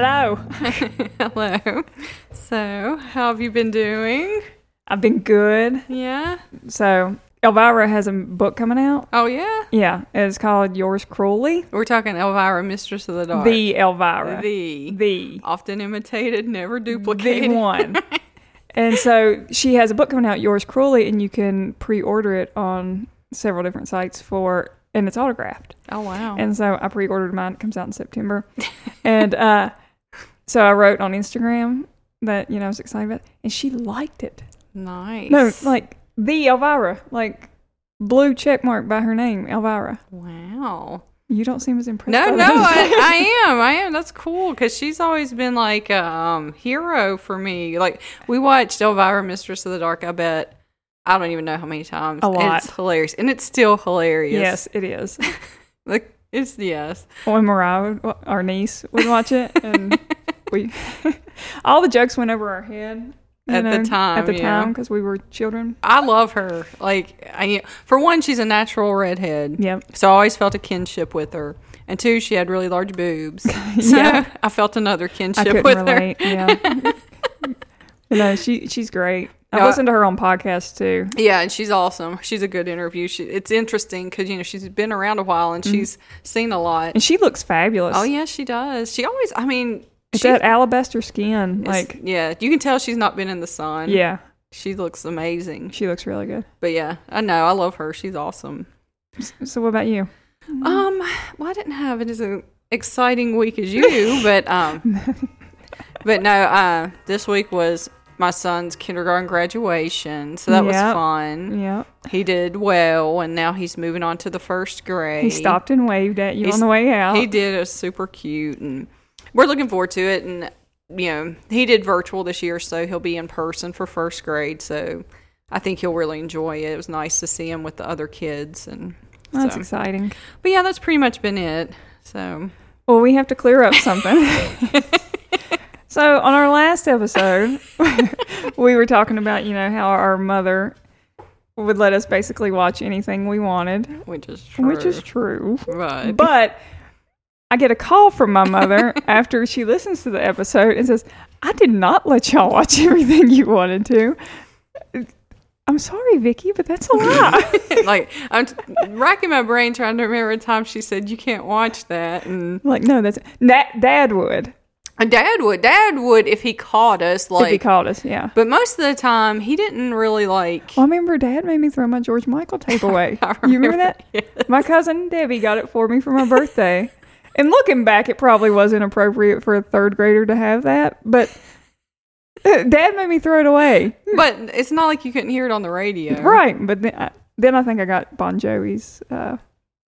Hello. Hello. So, how have you been doing? I've been good. Yeah. So, Elvira has a book coming out. Oh, yeah. Yeah, it's called Yours Cruelly. We're talking Elvira, Mistress of the Dark. The Elvira. The. The. Often imitated, never The duplicated. one. and so she has a book coming out, Yours Cruelly, and you can pre-order it on several different sites for, and it's autographed. Oh, wow. And so I pre-ordered mine. It comes out in September. and uh, so I wrote on Instagram that you know I was excited about, it, and she liked it. nice. No, like the Elvira, like blue check mark by her name, Elvira. Wow. You don't seem as impressed. No, no. I, I am. I am. That's cool because she's always been like a um, hero for me. Like we watched Elvira, Mistress of the Dark. I bet I don't even know how many times. A And lot. it's hilarious, and it's still hilarious. yes, it is. Like it's yes. When Mariah, our niece, would watch it, and we, all the jokes went over our head At the time, At the yeah. time, because we were children. I love her. Like I, for one, she's a natural redhead. Yep. So I always felt a kinship with her. And two, she had really large boobs. So Yeah. I felt another kinship with relate. Yeah. no, she she's great. I No, listened to her on podcasts too. Yeah, and she's awesome. She's a good interview. She, it's interesting because you know she's been around a while and mm-hmm. she's seen a lot. And she looks fabulous. Oh yeah, she does. She always. I mean, It's she, that alabaster skin. Like, yeah, you can tell she's not been in the sun. yeah, she looks amazing. she looks really good. But yeah, I know. I love her. She's awesome. So, what about you? Um, well, I didn't have it as an exciting week as you, but um, but no. Uh, this week was my son's kindergarten graduation, so that was fun. Yeah. He did well, and now he's moving on to the first grade. He stopped and waved at you He's- on the way out. He did. It was super cute, and we're looking forward to it. And you know, he did virtual this year, so he'll be in person for first grade. So I think he'll really enjoy it. It was nice to see him with the other kids, and That's so. exciting. But yeah, that's pretty much been it. So Well, we have to clear up something. so, on our last episode, we were talking about, you know, how our mother would let us basically watch anything we wanted, which is true. which is true. But, But I get a call from my mother after she listens to the episode and says, I did not let y'all watch everything you wanted to. I'm sorry, Vicky, but that's a lie. like I'm t- racking my brain trying to remember a time she said you can't watch that, and like, no, that's that dad would uh, Dad would. Dad would if he caught us. if he Like, called us. Yeah. but most of the time he didn't really like. Well, I remember Dad made me throw my George Michael tape away. I you remember that? Yes. My cousin Debbie got it for me for my birthday. And looking back, it probably wasn't appropriate for a third grader to have that, but Dad made me throw it away. But it's not like you couldn't hear it on the radio, Right, but then I, then I think I got Bon Jovi's uh,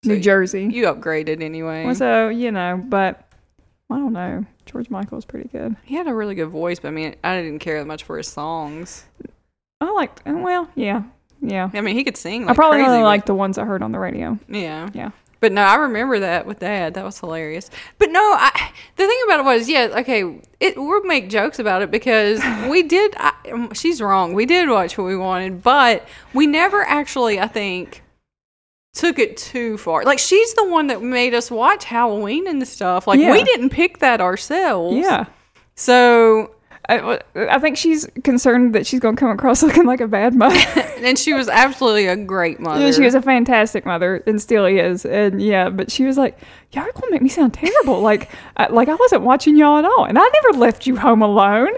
So New Jersey. You upgraded anyway. Well, so you know, but I don't know. George Michael was pretty good. he had a really good voice, but I mean, I didn't care that much for his songs. I liked. Well, yeah, yeah. I mean, he could sing. Like I probably crazy only liked the ones I heard on the radio. Yeah. Yeah. But no, I remember that with Dad. That was hilarious. But no, I, the thing about it was, yeah, okay, it we'll make jokes about it because we did. I, um, she's wrong. We did watch what we wanted, but we never actually, I think, took it too far. Like she's the one that made us watch Halloween and stuff. Like Yeah. we didn't pick that ourselves. Yeah. So, I, I think she's concerned that she's going to come across looking like a bad mother. and she was absolutely a great mother. Yeah, she was a fantastic mother and still is. And yeah, but she was like, "Y'all are gonna make me sound terrible. like, I, like I wasn't watching y'all at all, and I never left you home alone."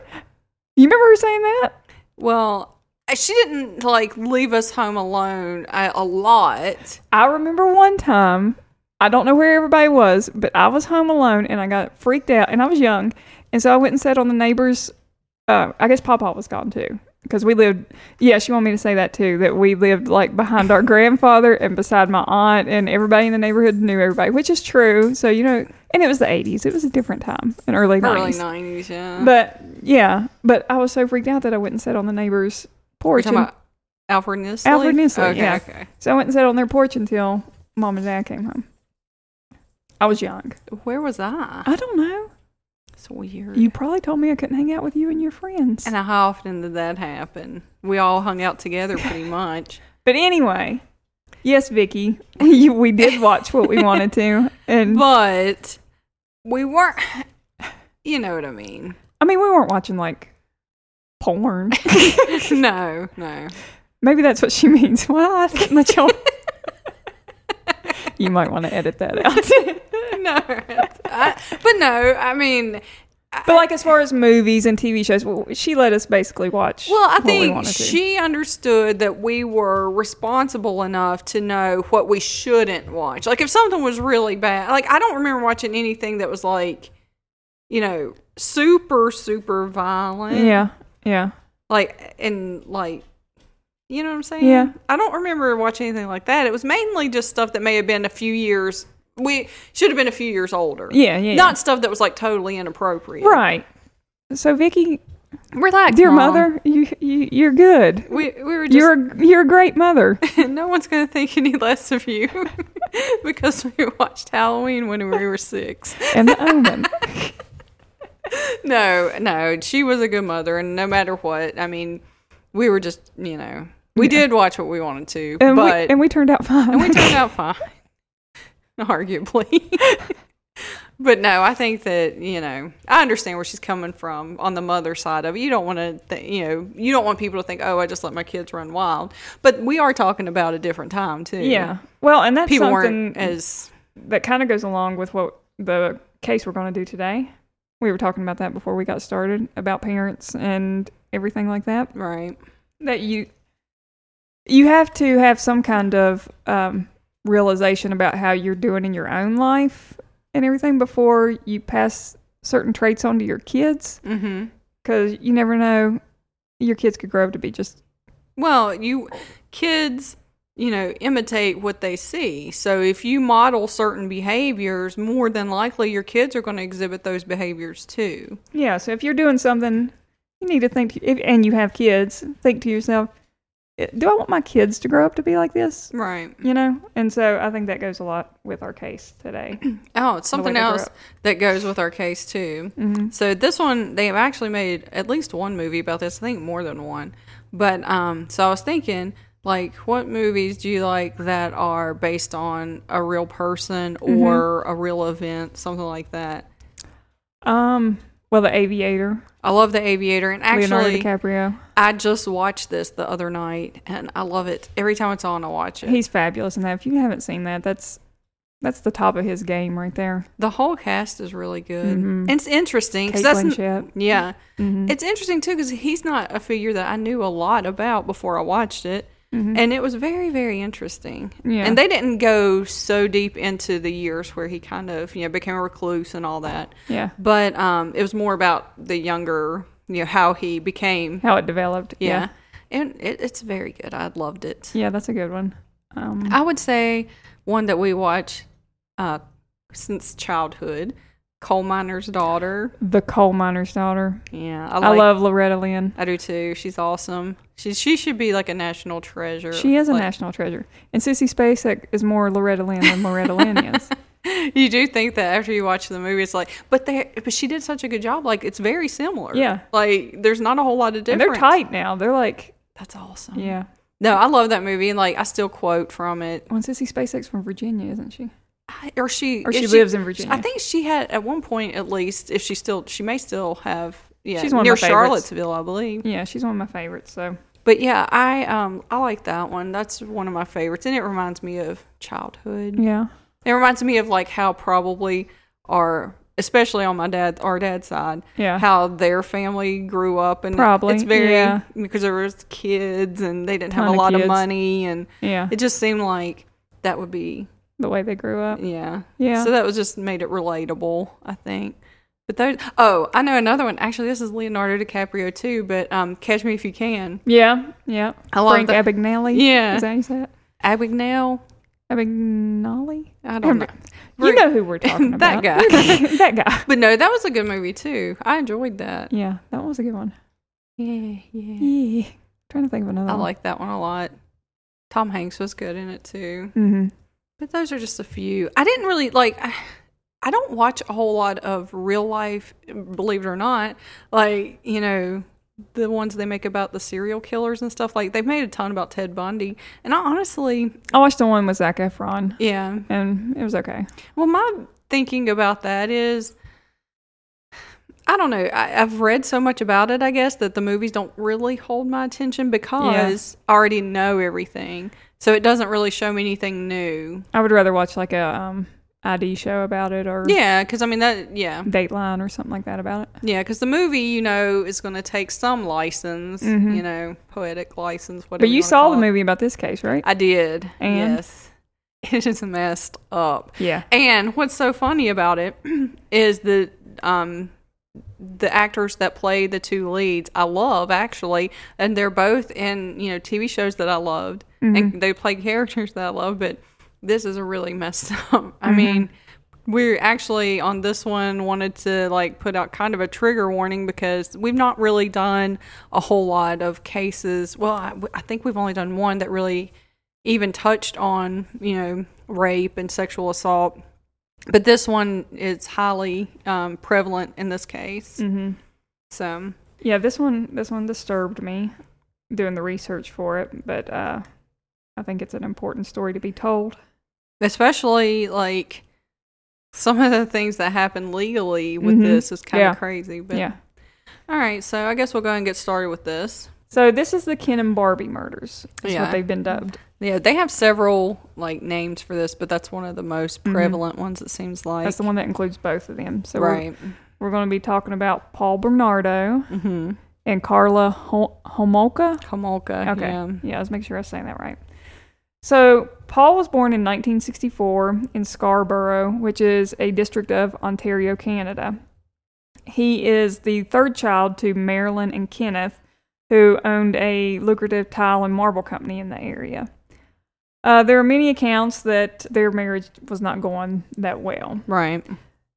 You remember her saying that? well. Uh, she didn't like leave us home alone a, a lot. I remember one time. I don't know where everybody was, but I was home alone and I got freaked out, and I was young, and so I went and sat on the neighbor's. Uh, I guess Papa was gone too. Because we lived, yeah, she wanted me to say that too, that we lived like behind our grandfather and beside my aunt, and everybody in the neighborhood knew everybody, which is true. So, you know, and it was the 80s. It was a different time, an early 90s. Early nineties, yeah. But yeah, but I was so freaked out that I went and sat on the neighbor's porch. talking and- about Alfred Nisley. Alfred Nisley, Okay, yeah. okay. so I went and sat on their porch until mom and dad came home. I was young. Where was I? I don't know. It's weird. You probably told me I couldn't hang out with you and your friends. and how often did that happen? We all hung out together pretty much. But anyway, yes, Vicky, we, we did watch what we wanted to, and But we weren't. you know what I mean. I mean, we weren't watching like porn. no, no. Maybe that's what she means. Well, I think my children. You might want to edit that out. no. I, uh, but no, I mean, But like as far as movies and TV shows, well, she let us basically watch. well, I we think to. she understood that we were responsible enough to know what we shouldn't watch. Like if something was really bad, like I don't remember watching anything that was like, you know, super super violent. Yeah, yeah. Like and like you know what I'm saying? Yeah. I don't remember watching anything like that. It was mainly just stuff that may have been a few years we should have been a few years older. Yeah, yeah. Not stuff that was like totally inappropriate. right. So Vicky, Relax, dear Mom. mother, you, you you're good. We we were just You're a, you're a great mother. no one's gonna think any less of you because we watched Halloween when we were six. And the omen. No, no, she was a good mother, and no matter what, I mean, we were just you know we Yeah. did watch what we wanted to, And we but and we turned out fine. and we turned out fine, arguably. but no, I think that you know I understand where she's coming from on the mother side of it. You don't want to, th- you know, you don't want people to think, oh, I just let my kids run wild. But we are talking about a different time too. yeah. Well, and that's people something weren't as that kind of goes along with what the case we're going to do today. We were talking about that before we got started about parents and everything like that. right. That you you have to have some kind of um, realization about how you're doing in your own life and everything before you pass certain traits on to your kids Mm-hmm. because you never know your kids could grow up to be just Well, you kids, you know, imitate what they see. So if you model certain behaviors, more than likely your kids are going to exhibit those behaviors too. yeah. So if you're doing something, you need to think, if, and you have kids, think to yourself, "Eh, do I want my kids to grow up to be like this? Right. You know, and so I think that goes a lot with our case today. Oh, it's something else that goes with our case too. hmm So this one, they have actually made at least one movie about this. I think more than one. But um, so I was thinking, like, what movies do you like that are based on a real person Mm-hmm. or a real event, something like that? Um. Well, The Aviator, I love The Aviator, and actually, Leonardo DiCaprio. I just watched this the other night, and I love it. Every time it's on, I watch it. He's fabulous in that. If you haven't seen that, that's that's the top of his game right there. the whole cast is really good. Mhm. And it's interesting because that's Blanchett. yeah, hmm it's interesting too because he's not a figure that I knew a lot about before I watched it. Hmm and it was very very interesting Yeah. and they didn't go so deep into the years where he kind of you know became a recluse and all that yeah. but um it was more about the younger you know how he became How it developed. yeah, and it, it's very good i loved it Yeah, that's a good one. Um, i would say one that we watch uh since childhood coal miner's daughter the coal miner's daughter. yeah i, I, love Loretta Lynn. i do too she's awesome she, she should be like a national treasure She is a Like- national treasure. And Sissy Spacek is more Loretta Lynn than Loretta Lynn is. you do think that after you watch the movie, it's like, but they, but she did such a good job. Like it's very similar. Yeah. Like there's not a whole lot of And difference. they're tight now. They're like, That's awesome. yeah. No, I love that movie, and like I still quote from it. When Sissy Spacek's from Virginia, isn't she? I- Or she, Or she lives in Virginia. I think she had at one point at least. If she still, she may still have. Yeah, She's one near. Charlottesville, I believe. Yeah, she's one of my favorites. So But yeah, I um I like that one. That's one of my favorites, and it reminds me of childhood. yeah, It reminds me of like how probably our, especially on my dad, our dad's side, yeah, how their family grew up and Probably, it's very yeah. because there was kids and they didn't have a of lot of money and yeah. it just seemed like that would be The way they grew up. yeah Yeah. so that was just made it relatable i think but those oh i know another one actually this is leonardo dicaprio too but um catch me if you can yeah, yeah. I Frank that- Abagnale. Yeah. Is that you say it? abigail Abagnale? i don't know You know who we're talking about. That guy. that guy. but no that was a good movie too i enjoyed that Yeah, that was a good one. yeah yeah Yeah. trying to think of another i like that one a lot tom hanks was good in it too Mm-hmm. But those are just a few. I didn't really like. I, I don't watch a whole lot of real life, believe it or not. Like you know, the ones they make about the serial killers and stuff. Like they've made a ton about Ted Bundy, and I honestly, I watched the one with Zac Efron, yeah. and it was okay. Well, my thinking about that is, I don't know. I, I've read so much about it, I guess, that the movies don't really hold my attention because I already know everything. So it doesn't really show me anything new. I would rather watch like a um, ID show about it or Yeah, because I mean that. Yeah, Dateline or something like that about it. yeah. Because the movie, you know, is going to take some license, Mhm. you know, poetic license, whatever. But you wanna saw the it. movie about this case, right? I did. And? yes, it is messed up. yeah. And what's so funny about it is that um, the actors that play the two leads, I love actually, and they're both in you know TV shows that I loved, and they play characters that I love. But this is a really messed up. I mean. We're actually on this one wanted to like put out kind of a trigger warning because we've not really done a whole lot of cases. Well, I, I think we've only done one that really even touched on you know rape and sexual assault but this one is highly um, prevalent in this case hmm so Yeah, this one this one disturbed me doing the research for it, but uh, I think it's an important story to be told. Especially like some of the things that happen legally with Mhm. this is kind of Yeah. crazy but yeah. all right so i guess we'll go and get started with this So this is the Ken and Barbie murders. That's Yeah. what they've been dubbed. yeah they have several like names for this but that's one of the most Mhm. prevalent ones it seems like That's the one that includes both of them. So we're, right we're going to be talking about Paul Bernardo mm-hmm and Karla Hom- Homolka. Homolka Okay. yeah Yeah, let's make sure I was saying that right. So, Paul was born in 1964 in Scarborough, which is a district of Ontario, Canada. He is the third child to Marilyn and Kenneth, who owned a lucrative tile and marble company in the area. Uh, there are many accounts that their marriage was not going that well. right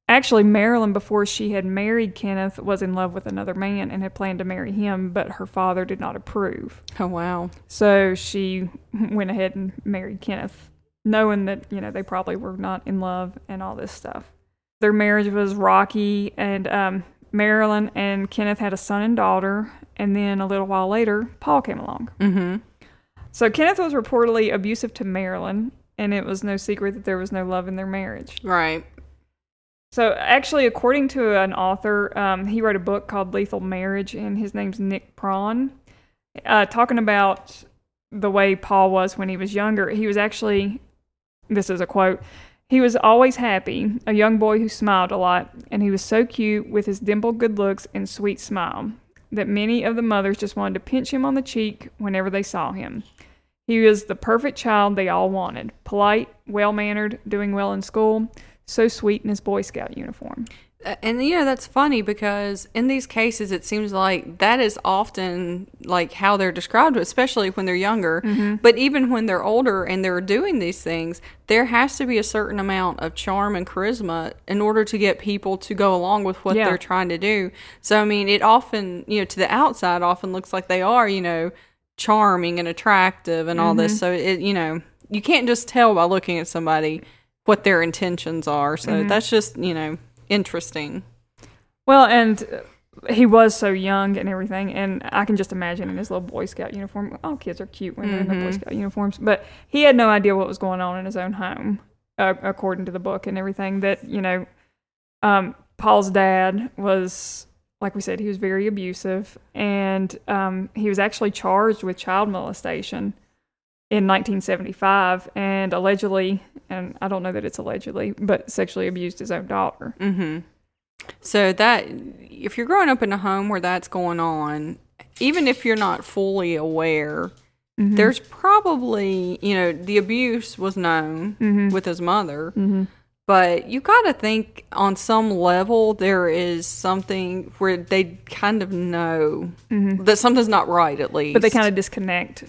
Actually, Marilyn, before she had married Kenneth, was in love with another man and had planned to marry him, but her father did not approve. oh wow So she went ahead and married Kenneth, knowing that, you know, they probably were not in love and all this stuff. Their marriage was rocky, and um, Marilyn and Kenneth had a son and daughter. And then a little while later, Paul came along. mm-hmm So Kenneth was reportedly abusive to Marilyn, and it was no secret that there was no love in their marriage. right So, actually, according to an author, um, he wrote a book called Lethal Marriage, and his name's Nick Pron, uh, talking about the way Paul was when he was younger. He was actually, this is a quote, he was always happy, a young boy who smiled a lot, and he was so cute with his dimpled good looks and sweet smile that many of the mothers just wanted to pinch him on the cheek whenever they saw him. He was the perfect child they all wanted polite, well mannered, doing well in school, so sweet in his Boy Scout uniform. Uh, And you know that's funny because in these cases it seems like that is often like how they're described, especially when they're younger. Mm-hmm. But even when they're older and they're doing these things, there has to be a certain amount of charm and charisma in order to get people to go along with what Yeah. they're trying to do. So I mean, it often you know to the outside often looks like they are you know charming and attractive and all Mm-hmm. this. So it you know you can't just tell by looking at somebody what their intentions are. So Mm-hmm. that's just you know interesting. Well, and he was so young and everything, and I can just imagine in his little Boy Scout uniform. All kids are cute when they're in their Boy Mhm. Scout uniforms, but he had no idea what was going on in his own home, uh, according to the book and everything. That you know, um, Paul's dad was, like we said, he was very abusive, and um, he was actually charged with child molestation in 1975, and allegedly, and I don't know that it's allegedly, but sexually abused his own daughter. Mm-hmm. So that if you're growing up in a home where that's going on, even if you're not fully aware, Mhm. there's probably you know the abuse was known Mhm. with his mother, Mhm. but you got to think on some level there is something where they kind of know that something's not right at least. Mm-hmm. but they kind of disconnect.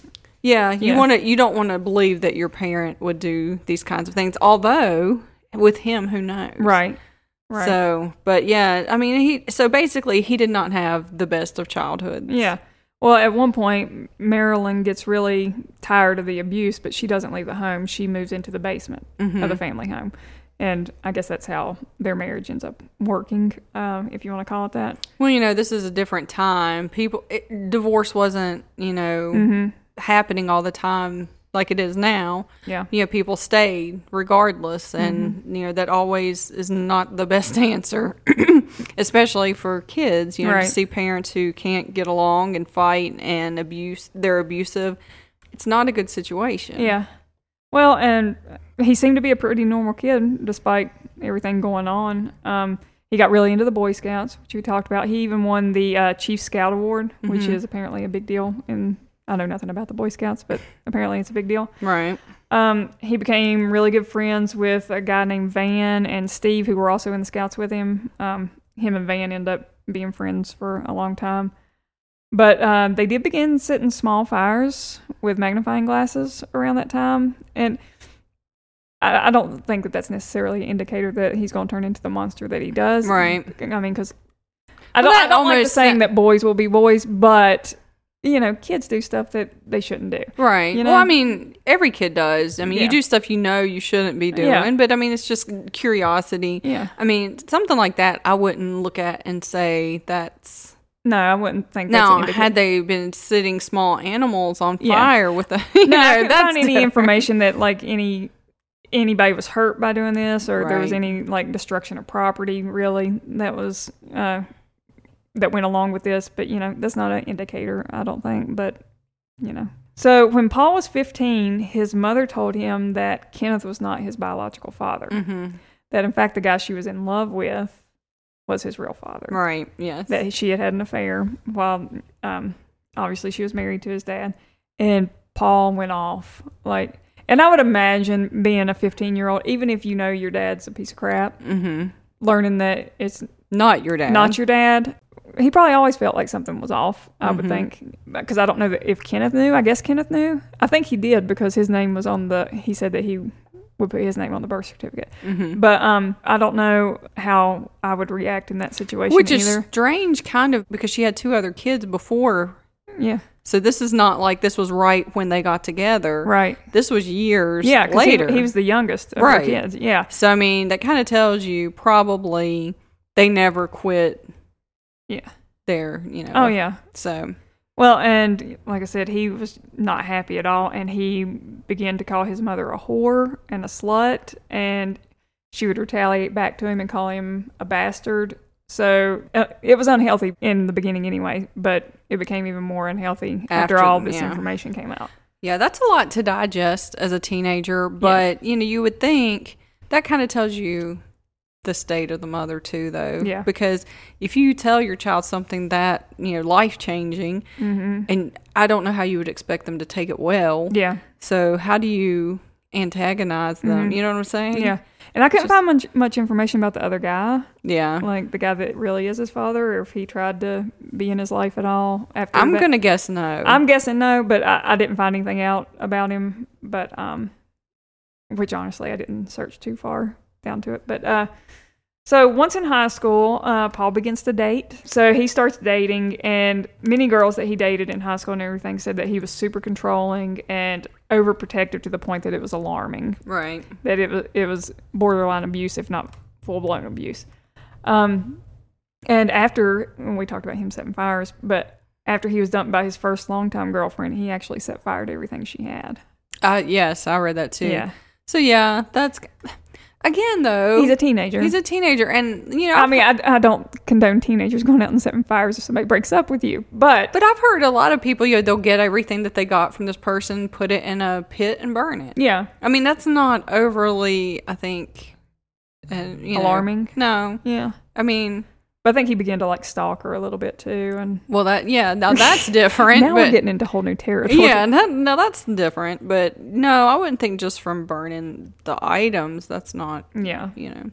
Yeah, you Yeah. want to. You don't want to believe that your parent would do these kinds of things. Although with him, who knows? Right. Right. So, but yeah, I mean, he. So basically, he did not have the best of childhood. yeah. Well, at one point, Marilyn gets really tired of the abuse, but she doesn't leave the home. She moves into the basement Mm-hmm. of the family home. And I guess that's how their marriage ends up working, um, if you want to call it that. Well, you know, this is a different time. People, it, divorce wasn't, you know, Mm-hmm. Happening all the time like it is now, Yeah. you know, people stayed regardless, and Mm-hmm. you know that always is not the best answer, especially for kids. You know, Right. to see parents who can't get along and fight and abuse, they're abusive. It's not a good situation. Yeah. Well, and he seemed to be a pretty normal kid despite everything going on. Um, he got really into the Boy Scouts, which we talked about. He even won the uh, Chief Scout Award, which Mhm. is apparently a big deal. And I know nothing about the Boy Scouts, but apparently it's a big deal. Right. Um, he became really good friends with a guy named Van and Steve, who were also in the Scouts with him. Um, him and Van end up being friends for a long time. But um, they did begin setting small fires with magnifying glasses around that time. And I, I don't think that that's necessarily an indicator that he's going to turn into the monster that he does. Right. I mean, because I Well, don't, I that don't like saying that boys will be boys, but, you know, kids do stuff that they shouldn't do. Right. You Well, know? I mean, every kid does. I mean, Yeah. you do stuff you know you shouldn't be doing, Yeah. but I mean, it's just curiosity. Yeah. I mean, something like that, I wouldn't look at and say that's. No, I wouldn't think Now, had they been sitting small animals on Yeah. fire with a, you no, I know, couldn't that's find any different. information that like any anybody was hurt by doing this or there was any like destruction of property really that was uh that went along with this but you know that's not an indicator i don't think but you know so when paul was 15 his mother told him that kenneth was not his biological father Mhm. that in fact the guy she was in love with was his real father Right. Yes. that she had had an affair while um obviously she was married to his dad and paul went off like and i would imagine being a 15 year old even if you know your dad's a piece of crap mm-hmm. learning that it's Not your dad. not your dad he probably always felt like something was off i would Mhm. think because i don't know that if kenneth knew i guess kenneth knew i think he did because his name was on the he said that he would put his name on the birth certificate Mhm. but um i don't know how i would react in that situation Which is strange, kind of, because she had two other kids before. yeah So this is not like this was right when they got together. right This was years Yeah, 'cause he- later. He, was the youngest of Right. the kids. Yeah, So I mean, that kind of tells you probably they never quit. Yeah. There, you know. Oh yeah. So Well, and like I said, he was not happy at all, and he began to call his mother a whore and a slut, and she would retaliate back to him and call him a bastard. So uh, it was unhealthy in the beginning anyway, but it became even more unhealthy after, After, all this yeah. information came out. yeah, that's a lot to digest as a teenager. But you know, you would think that kind of tells you the state of the mother too, though. Yeah. Because if you tell your child something that you know life changing, hmm and I don't know how you would expect them to take it well. Yeah, So how do you antagonize them? Mhm. You know what I'm saying? yeah. And I couldn't Just- find much, much information about the other guy, Yeah. like the guy that really is his father, or if he tried to be in his life at all after. I'm gonna guess no. I'm guessing no, but I, I didn't find anything out about him. But um, which honestly I didn't search too far down to it. But uh, so once in high school, uh, Paul begins to date. So he starts dating, and many girls that he dated in high school and everything said that he was super controlling and overprotective to the point that it was alarming. right. That it was it was borderline abuse, if not full blown abuse. Um, and after when we talked about him setting fires, but after he was dumped by his first longtime girlfriend, he actually set fire to everything she had. Uh, yes, I read that too. Yeah, So yeah, that's again though. he's a teenager. he's a teenager, and you know, I mean, I, I don't condone teenagers going out and setting fires if somebody breaks up with you, but but I've heard a lot of people, you know, they'll get everything that they got from this person, put it in a pit, and burn it. yeah, I mean, that's not overly, I think, uh, you know- Alarming? No, yeah. I mean, But I think he began to like stalk her a little bit too, and well, that yeah, now that's different. now but, we're getting into whole new territory. Yeah, that, no, that's different. But no, I wouldn't think just from burning the items. That's not, yeah. you know.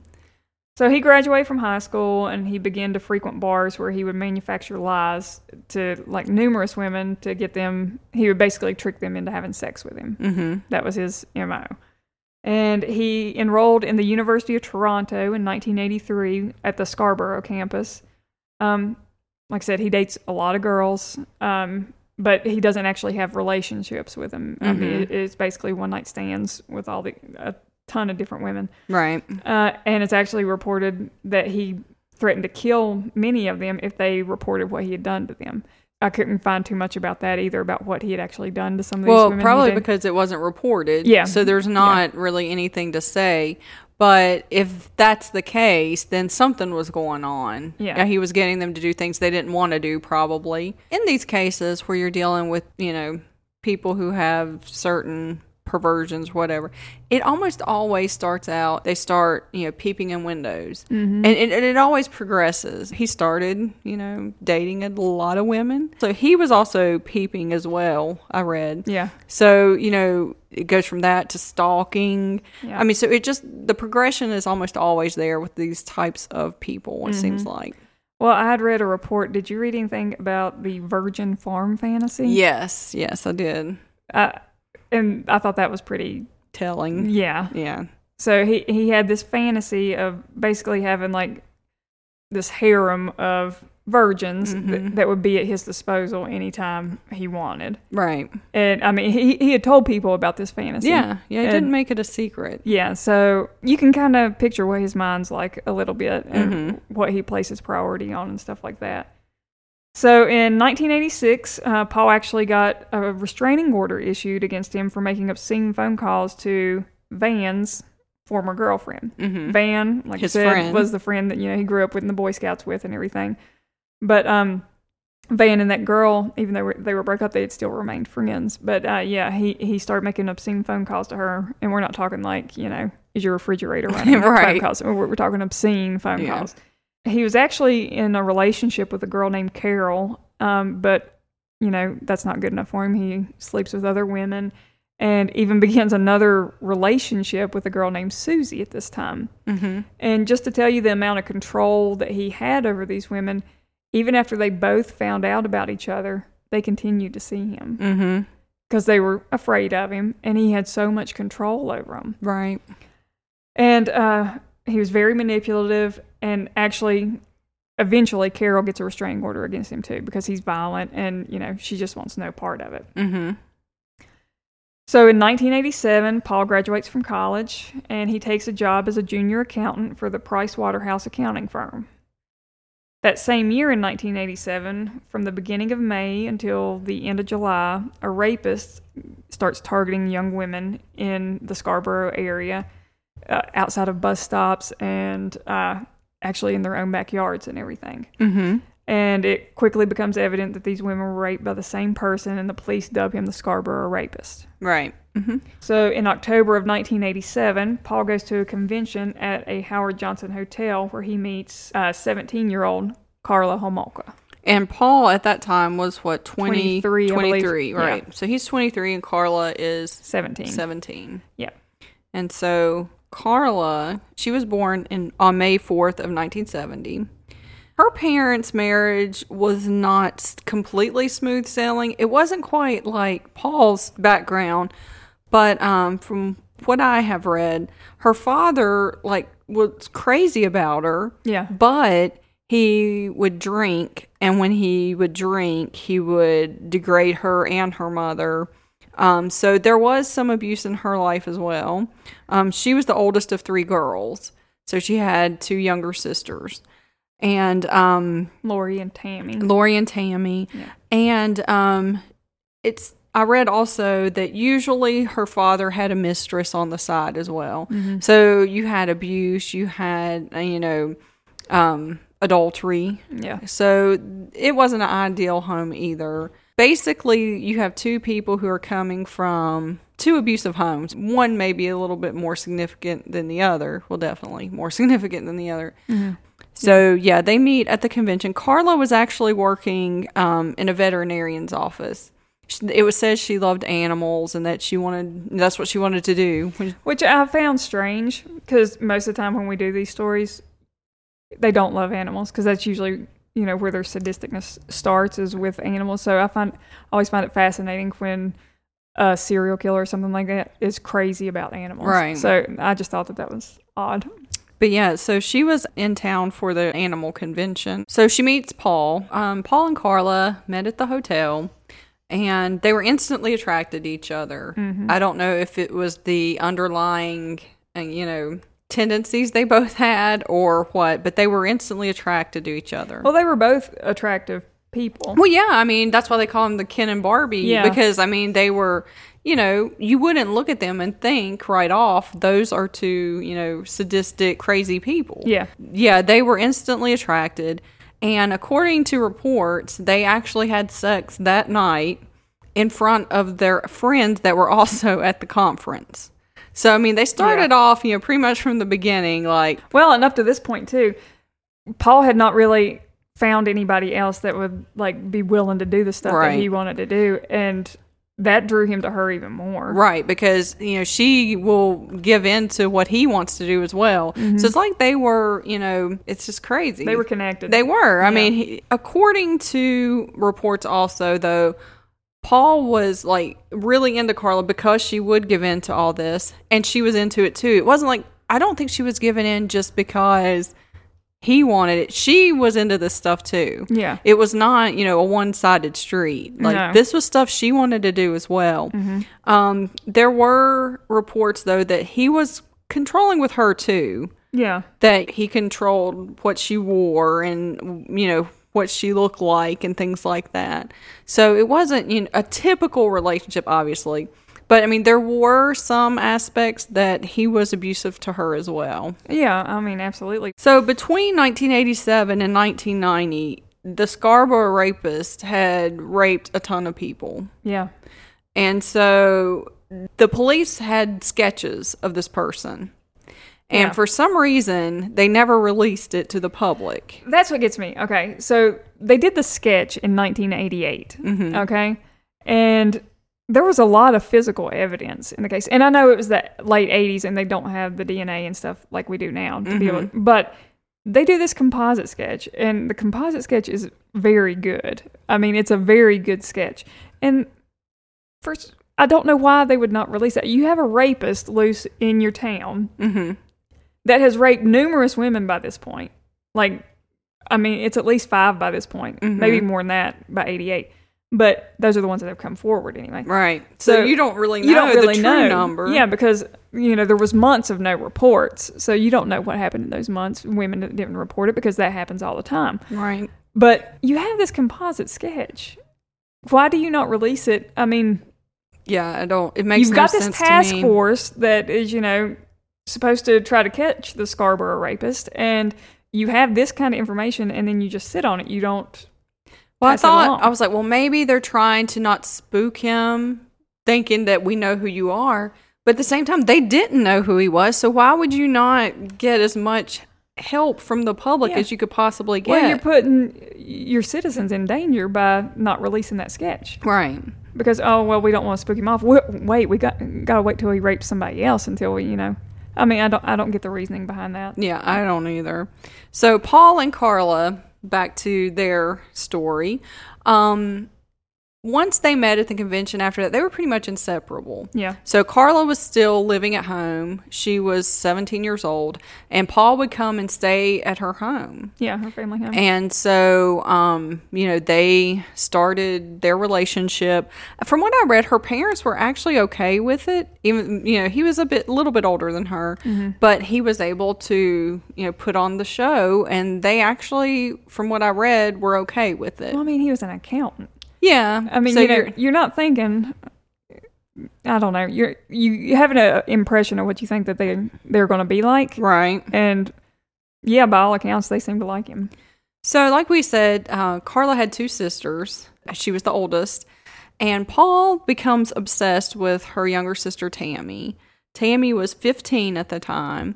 So he graduated from high school and he began to frequent bars where he would manufacture lies to like numerous women to get them. He would basically trick them into having sex with him. Mm-hmm. That was his mo. And he enrolled in the University of Toronto in 1983 at the Scarborough campus. Um, like I said, he dates a lot of girls, um, but he doesn't actually have relationships with them. I mean, Mhm. it- it's basically one night stands with all the a ton of different women. Right. Uh, and it's actually reported that he threatened to kill many of them if they reported what he had done to them. I couldn't find too much about that either about what he had actually done to some of these Well, women. he probably because it wasn't reported. Yeah. So there's not really anything to say. But if that's the case, then something was going on. Yeah. He was getting them to do things they didn't want to do, probably. In these cases where you're dealing with, you know, people who have certain perversions, whatever, it almost always starts out, they start, you know, peeping in windows. Mm-hmm. And, it, and it always progresses. He started, you know, dating a lot of women. So he was also peeping as well, I read. yeah, So, you know, it goes from that to stalking. Yeah. I mean, so it just, the progression is almost always there with these types of people, it seems like. Well, I had read a report. Did you read anything about the virgin farm fantasy? Yes, yes, I did. Uh, and I thought that was pretty. Telling. Yeah. Yeah. So he he had this fantasy of basically having like this harem of virgins Mm-hmm. that, that would be at his disposal anytime he wanted. Right. And I mean, he he had told people about this fantasy. Yeah. Yeah. He And- didn't make it a secret. Yeah, so you can kind of picture what his mind's like a little bit and Mm-hmm. what he places priority on and stuff like that. So in 1986, uh, Paul actually got a restraining order issued against him for making obscene phone calls to Van's former girlfriend. Mm-hmm. Van, like His I said, friend. was the friend that you know he grew up with in the Boy Scouts with and everything. But um, Van and that girl, even though they were broke up, they had still remained friends. But uh, yeah, he he started making obscene phone calls to her, and we're not talking like you know, is your refrigerator running? Right. Phone calls. We're, we're talking obscene phone Yeah. calls. He was actually in a relationship with a girl named Carol, um, but you know that's not good enough for him. He sleeps with other women. And even begins another relationship with a girl named Susie at this time. Mm-hmm. And just to tell you the amount of control that he had over these women, even after they both found out about each other, they continued to see him Mm-hmm. because they were afraid of him and he had so much control over them. Right. And uh, he was very manipulative and actually. Eventually, Carol gets a restraining order against him too because he's violent and, you know, she just wants no part of it. Mm-hmm. So in 1987, Paul graduates from college and he takes a job as a junior accountant for the Price Waterhouse accounting firm. That same year in 1987, from the beginning of May until the end of July, a rapist starts targeting young women in the Scarborough area, uh, outside of bus stops, and uh, actually in their own backyards and everything. Mm-hmm. And it quickly becomes evident that these women were raped by the same person, and the police dub him the Scarborough rapist. Right. Mm-hmm. So in October of 1987, Paul goes to a convention at a Howard Johnson hotel where he meets 17 year old Karla Homolka. And Paul at that time was what 20, 23, I believe. 23 Yeah. right? So he's 23 and Karla is 17. 17. Yeah. And so Karla, she was born in on May 4th of 1970. Her parents' marriage was not completely smooth sailing. It wasn't quite like Paul's background, but um, from what I have read, her father like was crazy about her Yeah. but he would drink and when he would drink he would degrade her and her mother um, so there was some abuse in her life as well um, she was the oldest of three girls so she had two younger sisters and um, Lori and Tammy. Lori and Tammy. Yeah. And um it's I read also that usually her father had a mistress on the side as well. Mm-hmm. So you had abuse, you had you know um adultery. Yeah. So it wasn't an ideal home either. Basically, you have two people who are coming from two abusive homes. One may be a little bit more significant than the other. Well, definitely more significant than the other. So yeah, they meet at the convention. Karla was actually working um, in a veterinarian's office. She- It was said she loved animals and that she wanted that's what she wanted to do. Which I found strange because most of the time when we do these stories, they don't love animals because that's usually you know where their sadisticness starts is with animals. So I find I always find it fascinating when a serial killer or something like that is crazy about animals. Right. So I just thought that that was odd. But yeah, so she was in town for the animal convention. So she meets Paul. Um, Paul and Karla met at the hotel. And they were instantly attracted to each other. I don't know if it was the underlying, uh, you know, tendencies they both had or what, but they were instantly attracted to each other. Well, they were both attractive people. Well, yeah, I mean that's why they call them the Ken and Barbie Yeah. because I mean they were, you know, you wouldn't look at them and think right off those are two, you know, sadistic, crazy people. Yeah. yeah, they were instantly attracted, and according to reports, they actually had sex that night in front of their friends that were also at the conference. So I mean, they started off, you know, pretty much from the beginning, like Well, and up to this point too, Paul had not really found anybody else that would like be willing to do the stuff Right. that he wanted to do, and that drew him to her even more. Right, because you know she will give in to what he wants to do as well. So it's like they were, you know, it's just crazy. Mm-hmm. They were connected. They were. I mean, he, according to reports, also though, Paul was like really into Karla because she would give in to all this, and she was into it too. It wasn't like I don't think she was giving in just because he wanted it. She was into this stuff too. Yeah. It was not, you know, a one sided street. Like No. this was stuff she wanted to do as well. Um, there were reports though that he was controlling with her too. yeah. That he controlled what she wore and you know what she looked like and things like that. So it wasn't you know, a typical relationship, obviously. But I mean, there were some aspects that he was abusive to her as well. Yeah, I mean, absolutely. So between 1987 and 1990, the Scarborough rapist had raped a ton of people. Yeah. And so the police had sketches of this person. And Yeah. for some reason, they never released it to the public. That's what gets me. Okay. So they did the sketch in 1988. Mm-hmm. Okay. And there was a lot of physical evidence in the case. And I know it was the late 80s and they don't have the DNA and stuff like we do now to be able Mm-hmm. but they do this composite sketch and the composite sketch is very good. I mean, it's a very good sketch. And first I don't know why they would not release that. You have a rapist loose in your town hmm that has raped numerous women by this point. Like, I mean, it's at least five by this point, Mhm. maybe more than that by 88. But those are the ones that have come forward anyway. Right. So, So you don't really know You don't really the true know. number. Yeah, because, you know, there was months of no reports. So you don't know what happened in those months. Women didn't report it because that happens all the time. Right. But you have this composite sketch. Why do you not release it? I mean, Yeah, I don't. It makes sense. you've no got this task force that is, you know, supposed to try to catch the Scarborough rapist, and you have this kind of information, and then you just sit on it. You don't. Well, I thought. I was like, well, maybe they're trying to not spook him, thinking that we know who you are. But at the same time, they didn't know who he was. So why would you not get as much help from the public Yeah. as you could possibly get? Well, you're putting your citizens in danger by not releasing that sketch right. because oh well, we don't want to spook him off. we wait, we got got to wait till he rapes somebody else until we, you know. I mean, I don't, I don't get the reasoning behind that. Yeah, I don't either. So Paul and Karla, back to their story. Um, once they met at the convention after that, they were pretty much inseparable. Yeah. So Karla was still living at home. She was 17 years old, and Paul would come and stay at her home. Yeah, her family home. And so, um, you know, they started their relationship. From what I read, her parents were actually okay with it. Even, you know, he was a bit, a little bit older than her, but he was able to, you know, put on the show, and they actually, from what I read, were okay with it. well, I mean, he was an accountant. Yeah, I mean, so you know, you're- you're, not thinking. I don't know. You're you you have an impression of what you think that they they're going to be like, right. and yeah, by all accounts, they seem to like him. So, like we said, uh, Karla had two sisters. She was the oldest. And Paul becomes obsessed with her younger sister, Tammy. Tammy was 15 at the time.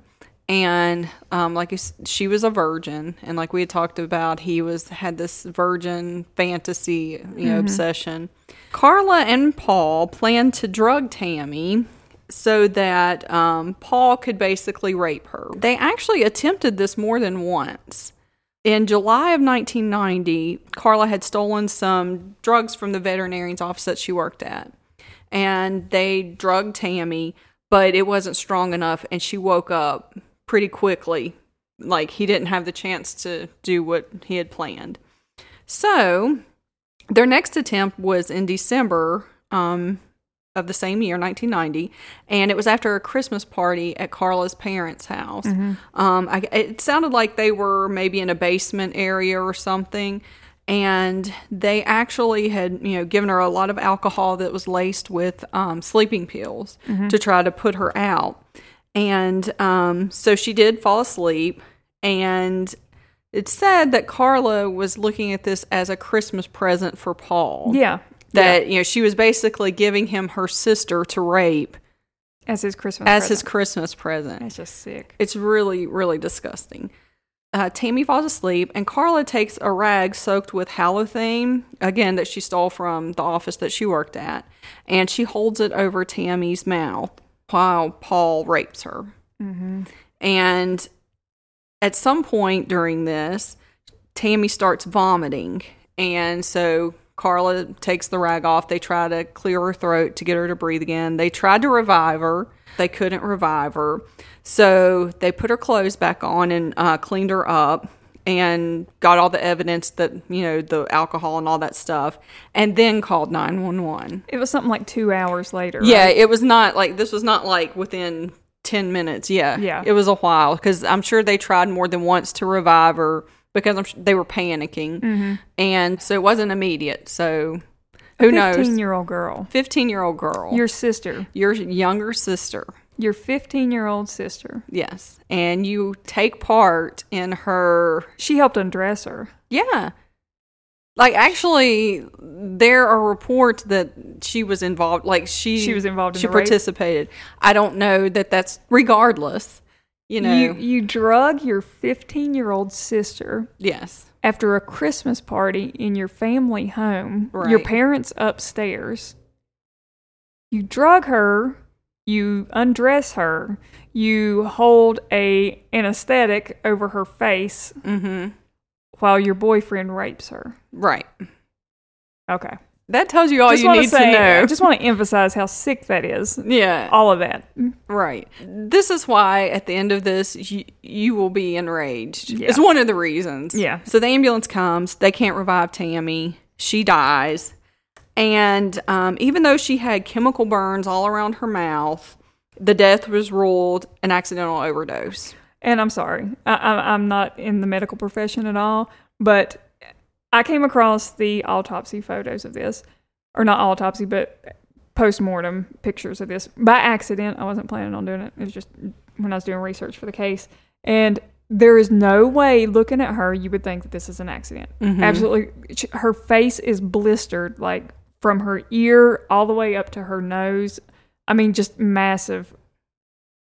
And um, like she was a virgin, and like we had talked about, he was had this virgin fantasy, you know, obsession. Karla and Paul planned to drug Tammy so that um, Paul could basically rape her. They actually attempted this more than once. In July of 1990, Karla had stolen some drugs from the veterinarian's office that she worked at. And they drugged Tammy, but it wasn't strong enough, and she woke up pretty quickly. Like he didn't have the chance to do what he had planned. So their next attempt was in December um, of the same year, 1990, and it was after a Christmas party at Karla's parents' house. Um, I, it sounded like they were maybe in a basement area or something. and they actually had you know given her a lot of alcohol that was laced with um, sleeping pills to try to put her out. And um, so she did fall asleep, and it's said that Karla was looking at this as a Christmas present for Paul. Yeah. That you know she was basically giving him her sister to rape As his Christmas as his present. Christmas present. That's just sick. It's really, really disgusting. Uh, Tammy falls asleep, and Karla takes a rag soaked with halothane, again, that she stole from the office that she worked at, and she holds it over Tammy's mouth while Paul rapes her. And at some point during this, Tammy starts vomiting, and so Karla takes the rag off. They try to clear her throat to get her to breathe again. They tried to revive her. They couldn't revive her. So they put her clothes back on and uh, cleaned her up and got all the evidence that, you know, the alcohol and all that stuff, and then called 911. It was something like two hours later. Yeah, right? it was not like this was not like within 10 minutes. Yeah. Yeah. It was a while because I'm sure they tried more than once to revive her because sure they were panicking. Mm-hmm. And so it wasn't immediate. So who knows? Fifteen year old girl. 15 year old girl. Your sister. your younger sister. Your fifteen year old sister. Yes. And you take part in her. She helped undress her. Yeah. Like actually, there are reports that she was involved. Like she, She was involved in She the rape? participated. I don't know that that's regardless. You know. You you drug your fifteen year old sister yes. after a Christmas party in your family home. Your parents upstairs. You drug her. You undress her. You hold a anesthetic over her face Mm-hmm. while your boyfriend rapes her. Right. Okay. That tells you all just you need say, to know. I just want to emphasize how sick that is. yeah. All of that. Right. This is why at the end of this, you, you will be enraged. Yeah. It's one of the reasons. Yeah. So the ambulance comes. They can't revive Tammy. She dies. And um, even though she had chemical burns all around her mouth, the death was ruled an accidental overdose. And I'm sorry, I, I, I'm not in the medical profession at all, but I came across the autopsy photos of this, or not autopsy, but post mortem pictures of this by accident. I wasn't planning on doing it. It was just when I was doing research for the case. And there is no way looking at her you would think that this is an accident. Absolutely. Sh- Her face is blistered, like from her ear all the way up to her nose. I mean, just massive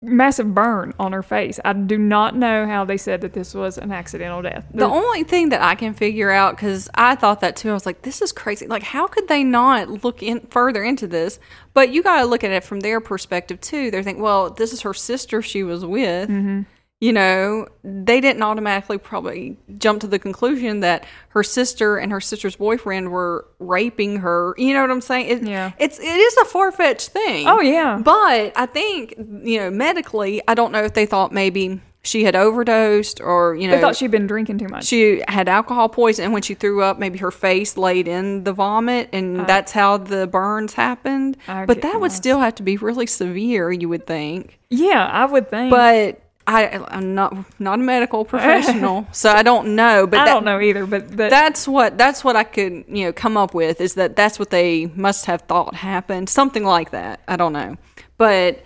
massive burn on her face. I do not know how they said that this was an accidental death. The only thing that I can figure out, because I thought that too, I was like, this is crazy. Like, how could they not look in further into this? But you got to look at it from their perspective too. They're thinking, well, this is her sister she was with. Mm-hmm. You know, they didn't automatically probably jump to the conclusion that her sister and her sister's boyfriend were raping her. You know what I'm saying? It, Yeah. It's it is a far fetched thing. Oh, yeah. But I think you know medically, I don't know if they thought maybe she had overdosed or you know they thought she'd been drinking too much. she had alcohol poison and when she threw up maybe her face laid in the vomit and uh, that's how the burns happened I but that would still have to be really severe you would think yeah, I would think. but I, I'm not not a medical professional, so I don't know. But I that, don't know either. But, That's what that's what I could you know come up with is that that's what they must have thought happened, something like that. I don't know, but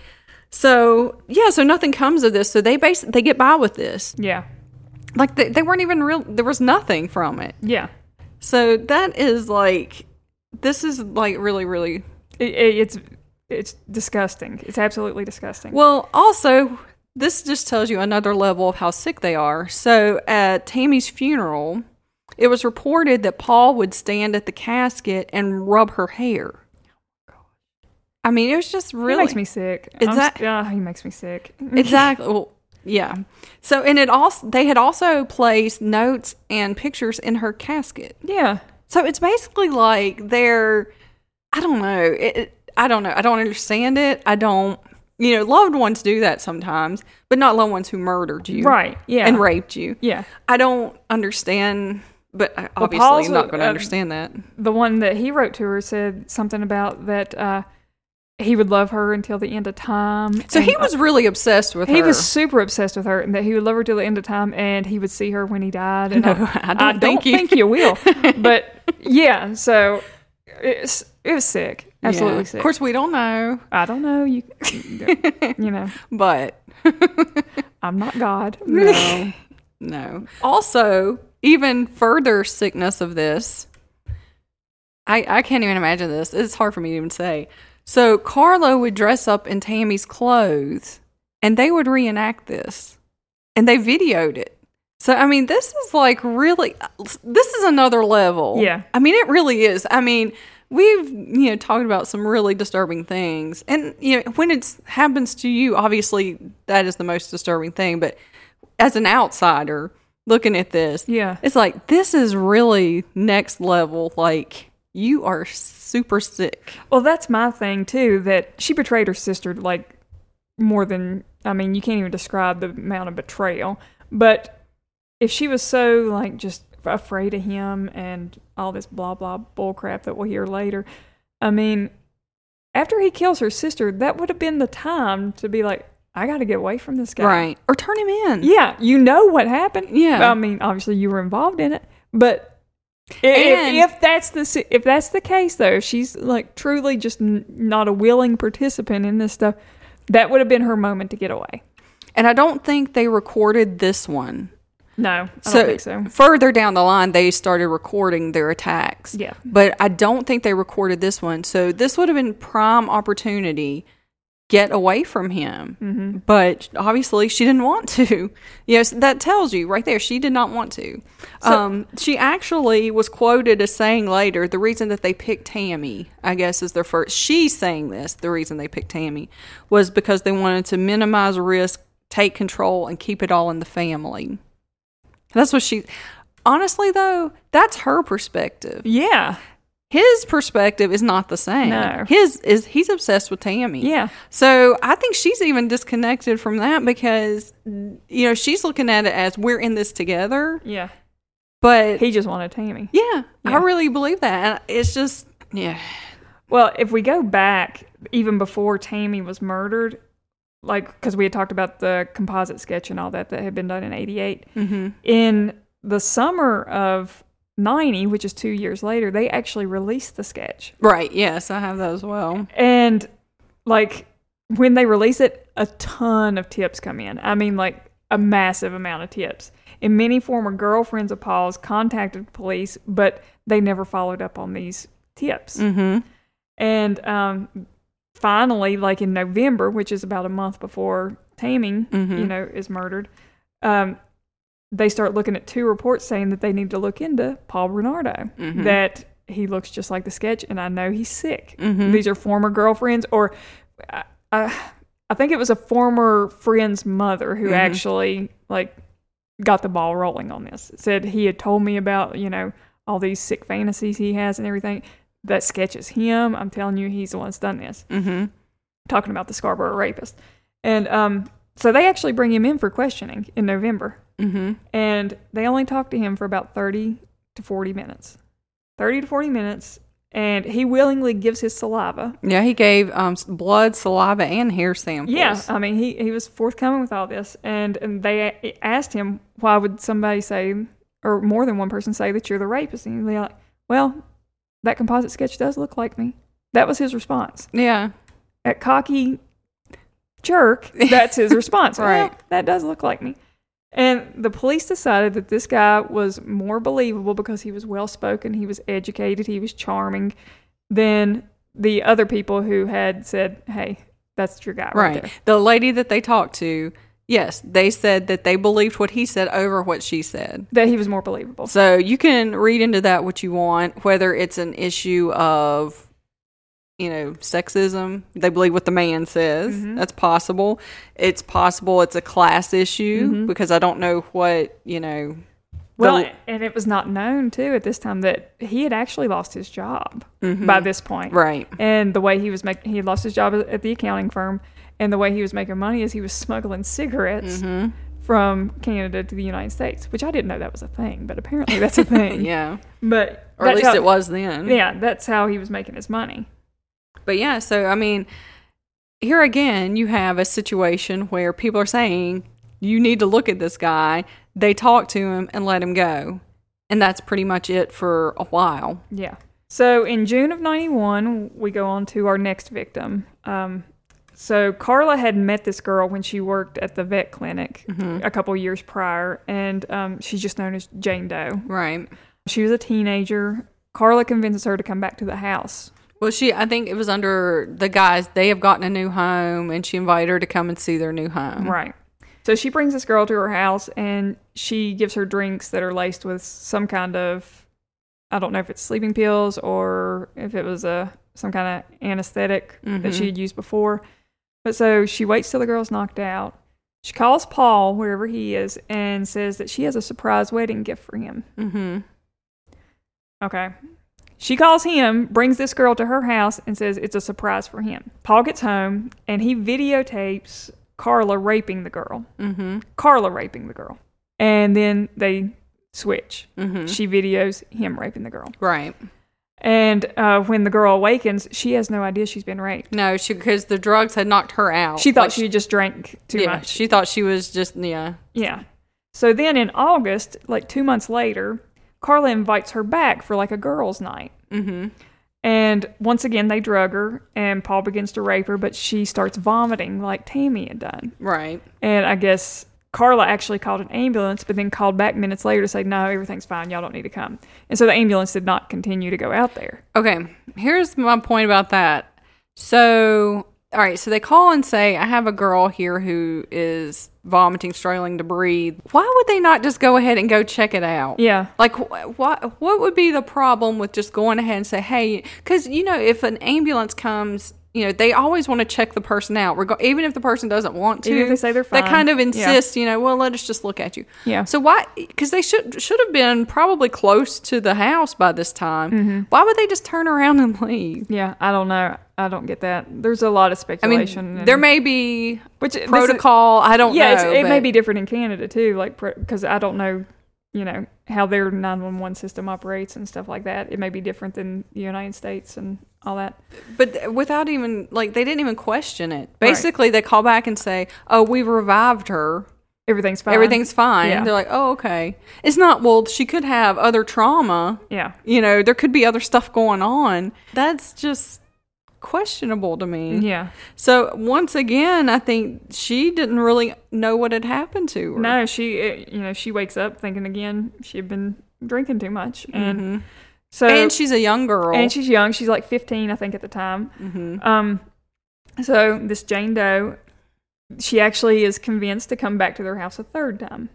so yeah, so nothing comes of this. So they base they get by with this, yeah, like they, they weren't even real. There was nothing from it. yeah, So that is like, this is like really, really. it, it, it's it's disgusting. It's absolutely disgusting. Well, also, this just tells you another level of how sick they are. So at Tammy's funeral, it was reported that Paul would stand at the casket and rub her hair. I mean, it was just He really makes me sick. I'm yeah, he makes me sick. exactly. Well, yeah. So, and it also they had also placed notes and pictures in her casket. yeah, So it's basically like they're, I don't know, it, it- I don't know, I don't understand it. I don't, you know, loved ones do that sometimes, but not loved ones who murdered you, right. Yeah, and raped you. Yeah, I don't understand, but I obviously Paul's I'm not going to uh, understand that. the one that he wrote to her said something about that uh, he would love her until the end of time. So he and, uh, was really obsessed with her. he was super obsessed with her, and that he would love her till the end of time, and he would see her when he died. And No, I, I don't think you- will. But yeah, so it's it was sick, absolutely Yeah. sick. Of course, we don't know, I don't know you. you know, but I'm not God. no, no. Also, even further sickness of this. I I can't even imagine this. It's hard for me to even say. So Carlo would dress up in Tammy's clothes, and they would reenact this, and they videoed it. So I mean, this is like really, this is another level. Yeah. I mean, it really is. I mean, we've you know talked about some really disturbing things, and you know when it happens to you, obviously that is the most disturbing thing. But as an outsider looking at this, Yeah. it's like this is really next level. Like you are super sick. Well, that's my thing too. That she betrayed her sister like more than I mean, you can't even describe the amount of betrayal. But if she was so like just afraid of him and all this blah blah bull crap that we'll hear later, I mean, after he kills her sister, that would have been the time to be like, I got to get away from this guy. Right. Or turn him in. Yeah, you know what happened. Yeah. I mean, obviously you were involved in it, but if, if that's the if that's the case though, if she's like truly just n- not a willing participant in this stuff, that would have been her moment to get away. And I don't think they recorded this one. No, I So, don't think so. further down the line, they started recording their attacks. Yeah. But I don't think they recorded this one. So this would have been prime opportunity get away from him. Mm-hmm. But obviously she didn't want to. Yes, that tells you right there she did not want to. um, she actually was quoted as saying later the reason that they picked Tammy, I guess is their first. She's saying this. The reason they picked Tammy was because they wanted to minimize risk, take control, and keep it all in the family. That's what she. Honestly, though, that's her perspective. Yeah, His perspective is not the same. No. His is he's obsessed with Tammy. yeah, So I think she's even disconnected from that because you know she's looking at it as we're in this together. yeah. But He just wanted Tammy. yeah, I really believe that. And it's just yeah, Well, if we go back even before Tammy was murdered, like because we had talked about the composite sketch and all that that had been done in '88. mm-hmm. in the summer of 90 which is two years later they actually released the sketch right. Yes, I have that as well. and like when they release it a ton of tips come in i mean like a massive amount of tips and many former girlfriends of paul's contacted police but they never followed up on these tips Mm-hmm. and um, finally like in november which is about a month before Tammy Mhm. you know is murdered um, they start looking at two reports saying that they need to look into paul bernardo Mhm. that he looks just like the sketch and i know he's sick Mhm. these are former girlfriends or uh, uh, i think it was a former friend's mother who Mhm. actually like got the ball rolling on this said he had told me about you know all these sick fantasies he has and everything that sketches him. I'm telling you he's the one that's done this. Mm-hmm. talking about the scarborough rapist. And um so they actually bring him in for questioning in november. Mm-hmm. and they only talk to him for about 30 to 40 minutes. 30 to 40 minutes. And he willingly gives his saliva. Yeah, he gave um blood, saliva, and hair samples. yeah i mean he, he was forthcoming with all this. And, and they asked him why would somebody say or more than one person say that you're the rapist? And he's like well that composite sketch does look like me that was his response yeah. that cocky jerk, that's his response. Right. Well, that does look like me. And the police decided that this guy was more believable because he was well spoken, he was educated, he was charming than the other people who had said, hey, that's your guy right, Right. there. The lady that they talked to, yes, they said that they believed what he said over what she said. That he was more believable. So you can read into that what you want, whether it's an issue of, you know, sexism. They believe what the man says. Mhm. That's possible. It's possible it's a class issue Mhm. because I don't know what, you know. Well, the- and it was not known, too, at this time that he had actually lost his job Mhm. by this point. Right. and the way he was making he lost his job at the accounting firm and the way he was making money is he was smuggling cigarettes hmm from canada to the united states which i didn't know that was a thing but apparently that's a thing Yeah. but Or at least how- it was then. yeah that's how he was making his money But yeah, so I mean, here again, you have a situation where people are saying you need to look at this guy. They talk to him and let him go, and that's pretty much it for a while. Yeah. So in June of 91, we go on to our next victim. Um, so Karla had met this girl when she worked at the vet clinic a couple years prior, and um, she's just known as Jane Doe. Right. She was a teenager. Karla convinces her to come back to the house. Well, she, I think it was under the guys, they have gotten a new home and she invited her to come and see their new home. Right. So she brings this girl to her house and she gives her drinks that are laced with some kind of I don't know if it's sleeping pills or if it was a some kind of anesthetic that she had used before. But so she waits till the girl's knocked out. She calls Paul wherever he is and says that she has a surprise wedding gift for him. Mm-hmm. Okay. She calls him, brings this girl to her house, and says it's a surprise for him. Paul gets home and he videotapes Karla raping the girl. Mm-hmm. Karla raping the girl. And then they switch. Mm-hmm. She videos him raping the girl. Right. And uh, when the girl awakens, she has no idea she's been raped. No, she because the drugs had knocked her out. She thought Like, she just drank too yeah, much. She thought she was just yeah. Yeah. So then in August, like two months later, Karla invites her back for like a girls' night. Mm-hmm. And once again, they drug her, and Paul begins to rape her, but she starts vomiting like Tammy had done. Right. And I guess Karla actually called an ambulance, but then called back minutes later to say, no, everything's fine. Y'all don't need to come. And so the ambulance did not continue to go out there. Okay. Here's my point about that. So, all right. So they call and say, "I have a girl here who is vomiting, struggling to breathe." Why would they not just go ahead and go check it out? Yeah. Like, wh- what what would be the problem with just going ahead and say, "Hey," because you know, if an ambulance comes, you know, they always want to check the person out, reg- even if the person doesn't want to. Even if they say they're fine. They kind of Yeah. insist, you know, well, let us just look at you. Yeah. So why? Because they should should have been probably close to the house by this time. Mm-hmm. Why would they just turn around and leave? Yeah. I don't know. I don't get that. There's a lot of I mean, speculation. and- there may be which this is- protocol. I don't yeah, know. it may be different in Canada too, like because I don't know, you know, how their nine one one system operates and stuff like that. It may be different than the United States and all that. But without even like they didn't even question it. Basically, they call back and say, "Oh, we revived her. Everything's fine. Everything's fine." Yeah. They're like, "Oh, okay." It's not. Well, she could have other trauma. Yeah. You know, there could be other stuff going on. That's just questionable to me. Yeah. So once again, I think she didn't really know what had happened to her. No, she, you know, she wakes up thinking again she had been drinking too much, and mm-hmm. So Mm-hmm. and she's a young girl. and she's young. She's like fifteen, I think, at the time. Mm-hmm. Um, so this Jane Doe, she actually is convinced to come back to their house a third time,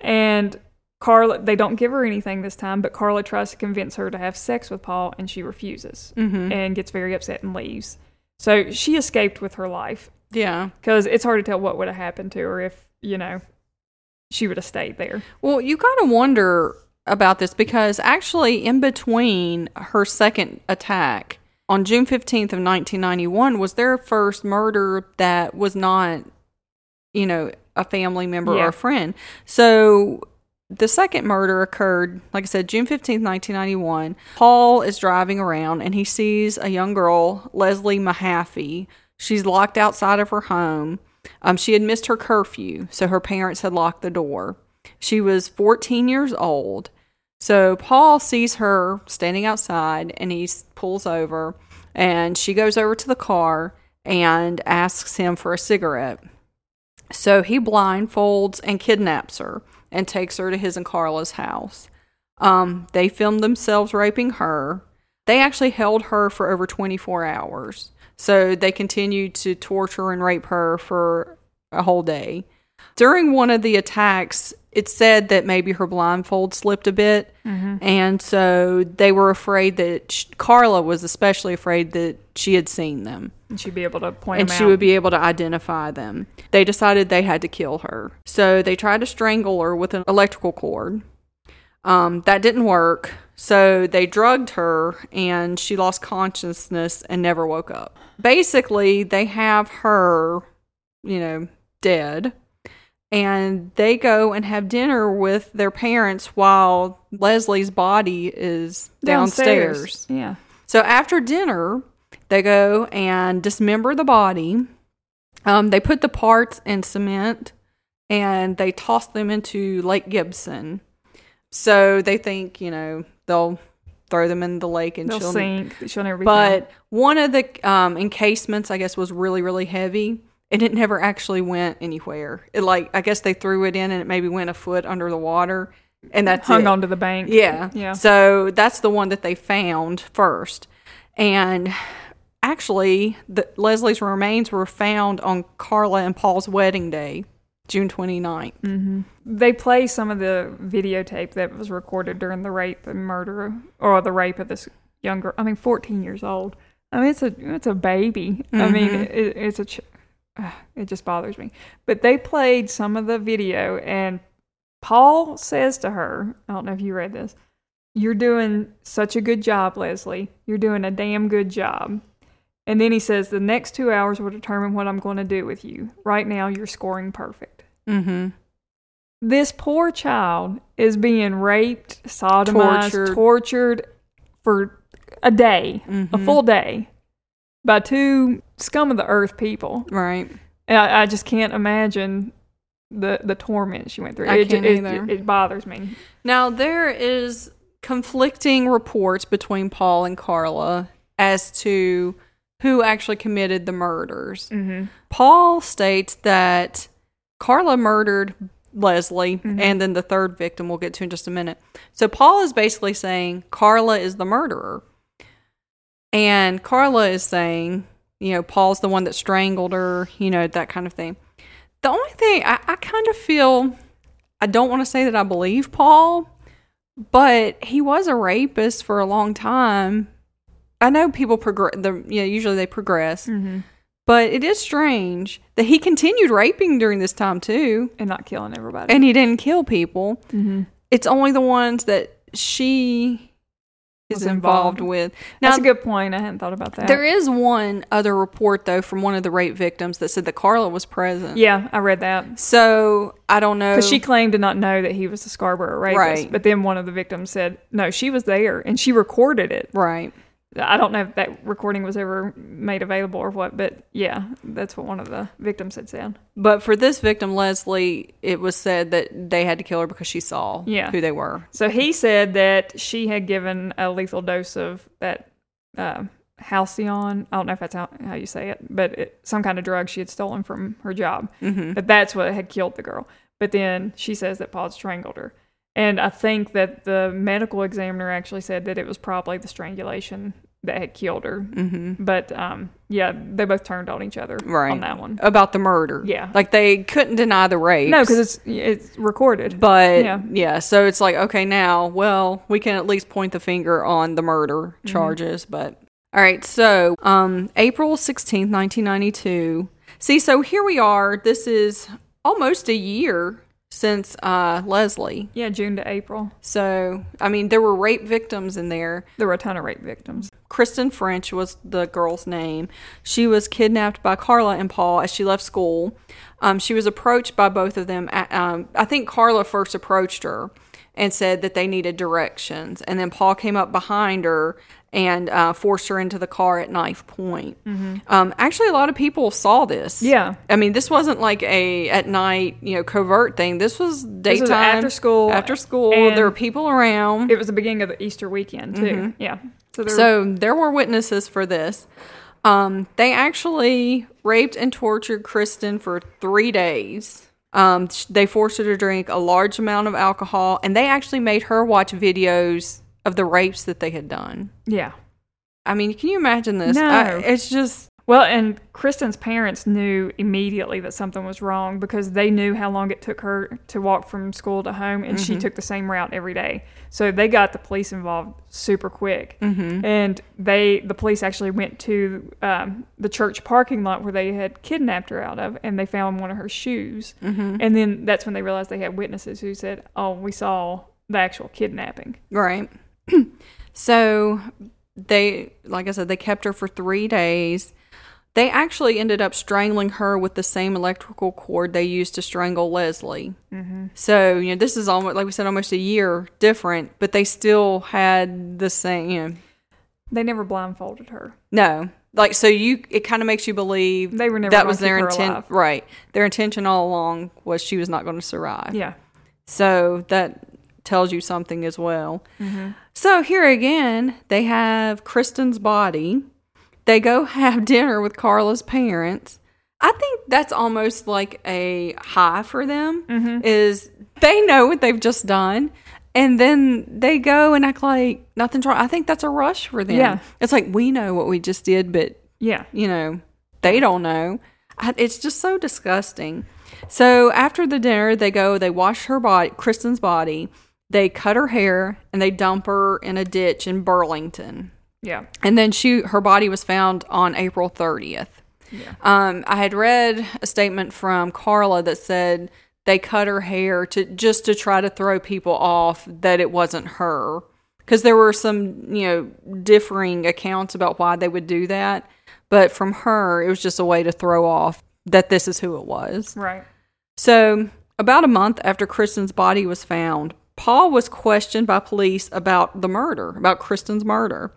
and Karla. They don't give her anything this time, but Karla tries to convince her to have sex with Paul, and she refuses Mhm. and gets very upset and leaves. So she escaped with her life yeah. because it's hard to tell what would have happened to her if you know she would have stayed there. Well, you kind of wonder about this because actually, in between her second attack on June 15th of 1991 was their first murder that was not, you know, a family member Yeah. or a friend. So the second murder occurred, like I said, June 15th, 1991. Paul is driving around and he sees a young girl, Leslie Mahaffey. She's locked outside of her home. Um, she had missed her curfew, so her parents had locked the door. She was 14 years old. So Paul sees her standing outside and he pulls over and she goes over to the car and asks him for a cigarette. So he blindfolds and kidnaps her and takes her to his and Karla's house. Um, they filmed themselves raping her. They actually held her for over 24 hours. So they continued to torture and rape her for a whole day. During one of the attacks, it said that maybe her blindfold slipped a bit. And so they were afraid that sh- Karla was especially afraid that she had seen them And she'd be able to point and she out. would be able to identify them. They decided they had to kill her. So they tried to strangle her with an electrical cord. Um, that didn't work. So they drugged her and she lost consciousness and never woke up. Basically, they have her, you know, dead. And they go and have dinner with their parents while Leslie's body is downstairs. Yeah. So after dinner, They go and dismember the body. Um, they put the parts in cement and they toss them into Lake Gibson. So they think, you know, they'll throw them in the lake and They'll she'll sink. She'll never be found. but one of the um, encasements, I guess, was really, really heavy, and it never actually went anywhere. It like I guess they threw it in, and it maybe went a foot under the water, and that's hung it. onto the bank. Yeah, Yeah. So that's the one that they found first, and actually, the, Leslie's remains were found on Karla and Paul's wedding day, June 29th. Mm-hmm. They play some of the videotape that was recorded during the rape and murder, or the rape of this young girl. I mean, 14 years old. I mean, it's a it's a baby. I mean, mm-hmm. it, it's a. Ch- it just bothers me. But they played some of the video, and Paul says to her, "I don't know if you read this. You're doing such a good job, Leslie. You're doing a damn good job." And then he says, "The next two hours will determine what I'm going to do with you. Right now, you're scoring perfect." Mm-hmm. this poor child is being raped, sodomized, Tortured. tortured, for a day, a full day, by two scum of the earth people. Right. And I, I just can't imagine the the torment she went through. I it, can't it, either. it, it bothers me. Now there is conflicting reports between Paul and Karla as to who actually committed the murders. Mm-hmm. Paul states that Karla murdered Leslie Mm-hmm. and then the third victim we'll get to in just a minute. So Paul is basically saying Karla is the murderer. And Karla is saying, you know, Paul's the one that strangled her, you know, that kind of thing. The only thing I, I kind of feel, I don't want to say that I believe Paul, but he was a rapist for a long time. I know people progress, the you know, usually they progress, Mm-hmm. but it is strange that he continued raping during this time too, And not killing everybody. and he didn't kill people. mm-hmm. It's only the ones that she is involved, involved. with. Now, That's a good point. I hadn't thought about that. there is one other report though from one of the rape victims that said that Karla was present. yeah, I read that. So I don't know. Because she claimed to not know that he was a Scarborough rapist. Right. But then one of the victims said, no, she was there and she recorded it. right. I don't know if that recording was ever made available or what, but yeah, that's what one of the victims had said. But for this victim, Leslie, it was said that they had to kill her because she saw Yeah. who they were. So he said that she had given a lethal dose of that uh, Halcion. I don't know if that's how, how you say it, but it, some kind of drug she had stolen from her job. Mm-hmm. That that's what had killed the girl. But then she says that Paul strangled her. And I think that the medical examiner actually said that it was probably the strangulation that had killed her. Mm-hmm. But um, yeah, they both turned on each other Right. on that one. About the murder. Yeah. Like they couldn't deny the rape. No, because it's it's recorded. But Yeah. yeah. so it's like, okay, now, well, we can at least point the finger on the murder Mm-hmm. charges. But all right, so um, April 16th, 1992. See, so here we are. This is almost a year since uh, Leslie. yeah, June to April. So, I mean, there were rape victims in there. There were a ton of rape victims. Kristen French was the girl's name. She was kidnapped by Karla and Paul as she left school. Um, she was approached by both of them. At, um, I think Karla first approached her and said that they needed directions. And then Paul came up behind her and uh, forced her into the car at knife point. Um, actually, a lot of people saw this. Mm-hmm. Yeah. I mean, this wasn't like a at night, you know, covert thing. This was daytime, was after school, After school, there were people around. It was the beginning of the Easter weekend too. Yeah. So there So there were witnesses for this. Um, they actually raped and tortured Kristen for three days. Um, they forced her to drink a large amount of alcohol, and they actually made her watch videos of the rapes that they had done. yeah. I mean, can you imagine this? No. I, it's just Well, and Kristen's parents knew immediately that something was wrong because they knew how long it took her to walk from school to home, and she took the same route every day. So they got the police involved super quick, mm-hmm. and they the police actually went to um, the church parking lot where they had kidnapped her out of, and they found one of her shoes. Mm-hmm. And then that's when they realized they had witnesses who said, "Oh, we saw the actual kidnapping." Right. so they, like I said, they kept her for three days. They actually ended up strangling her with the same electrical cord they used to strangle Leslie. Mm-hmm. So, you know, this is almost, like we said, almost a year different, but they still had the same, you know. They never blindfolded her. No. Like so you it kind of makes you believe They were never that was their intent right. Their intention all along was she was not going to survive. Yeah. So that tells you something as well. Mm-hmm. So here again, they have Kristen's body. They go have dinner with Karla's parents. I think that's almost like a high for them. Mm-hmm. Is they know what they've just done, and then they go and act like nothing's wrong. I think that's a rush for them. Yeah. it's like we know what we just did, but Yeah. you know, they don't know. I, it's just so disgusting. So after the dinner, they go, they wash her body, Kristen's body, they cut her hair, and they dump her in a ditch in Burlington. Yeah. And then she, her body was found on April 30th. Yeah. Um, I had read a statement from Karla that said they cut her hair to just to try to throw people off that it wasn't her, because there were some you know differing accounts about why they would do that, but from her it was just a way to throw off that this is who it was. Right. So, about a month after Kristen's body was found, Paul was questioned by police about the murder, about Kristen's murder.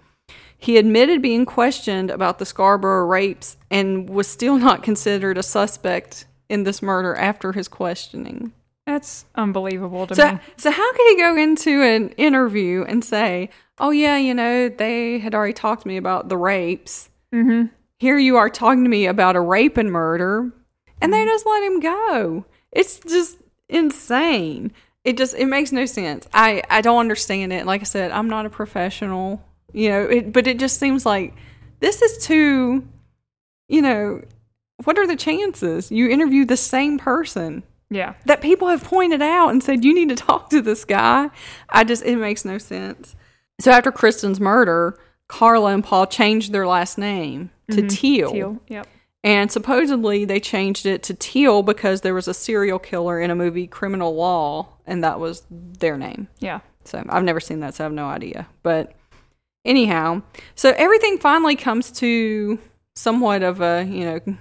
He admitted being questioned about the Scarborough rapes and was still not considered a suspect in this murder after his questioning. That's unbelievable to So, me. so how could he go into an interview and say, "Oh yeah, you know, they had already talked to me about the rapes. Mm-hmm. Here you are talking to me about a rape and murder," and they just let him go. It's just insane. It just it makes no sense. I I don't understand it. Like I said, I'm not a professional, you know. It, but it just seems like this is too, you know. What are the chances you interview the same person? Yeah. that people have pointed out and said you need to talk to this guy. I just it makes no sense. So after Kristen's murder, Karla and Paul changed their last name to mm-hmm. Teale, Teale. Yep. and supposedly they changed it to Teale because there was a serial killer in a movie Criminal Law, and that was their name. Yeah. So I've never seen that, so I have no idea. But anyhow, so everything finally comes to somewhat of a you know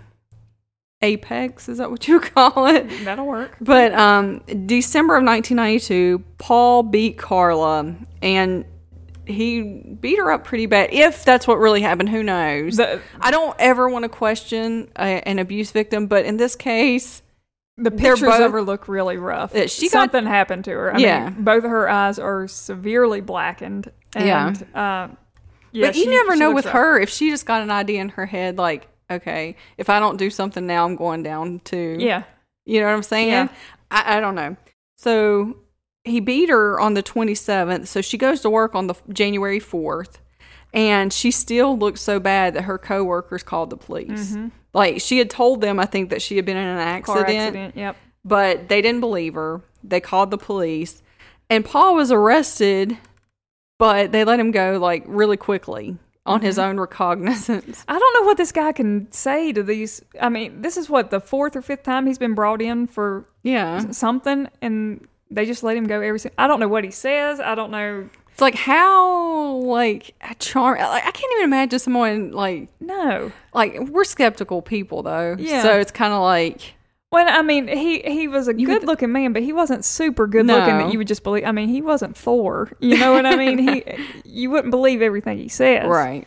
apex. Is that what you call it? That'll work. But um, December of 1992, Paul beat Karla, and he beat her up pretty bad. If that's what really happened, who knows? The I don't ever want to question a, an abuse victim, but in this case, the pictures both- of her look really rough. Uh, she got- Something happened to her. I Yeah. mean, both of her eyes are severely blackened. And, Yeah. Uh, yeah. but you never know with rough. her if she just got an idea in her head, like, okay, if I don't do something now, I'm going down to Yeah. You know what I'm saying? Yeah. I, I don't know. So he beat her on the 27th. So she goes to work on the January 4th, and she still looks so bad that her coworkers called the police. Like she had told them, I think that she had been in an Mm-hmm. Car accident, accident. Yep. but they didn't believe her. They called the police, and Paul was arrested, but they let him go like really quickly on his own recognizance. I don't know what this guy can say to these. I mean, this is what the fourth or fifth time he's been brought in for Yeah. something, and they just let him go every. I don't know what he says. I don't know. It's like how like charm. Like I can't even imagine someone like No. like we're skeptical people though. Yeah. So it's kind of like Well, I mean, he he was a good looking man, but he wasn't super good looking that you would just believe. I mean, he wasn't Thor. You know what I mean? He you wouldn't believe everything he says. right.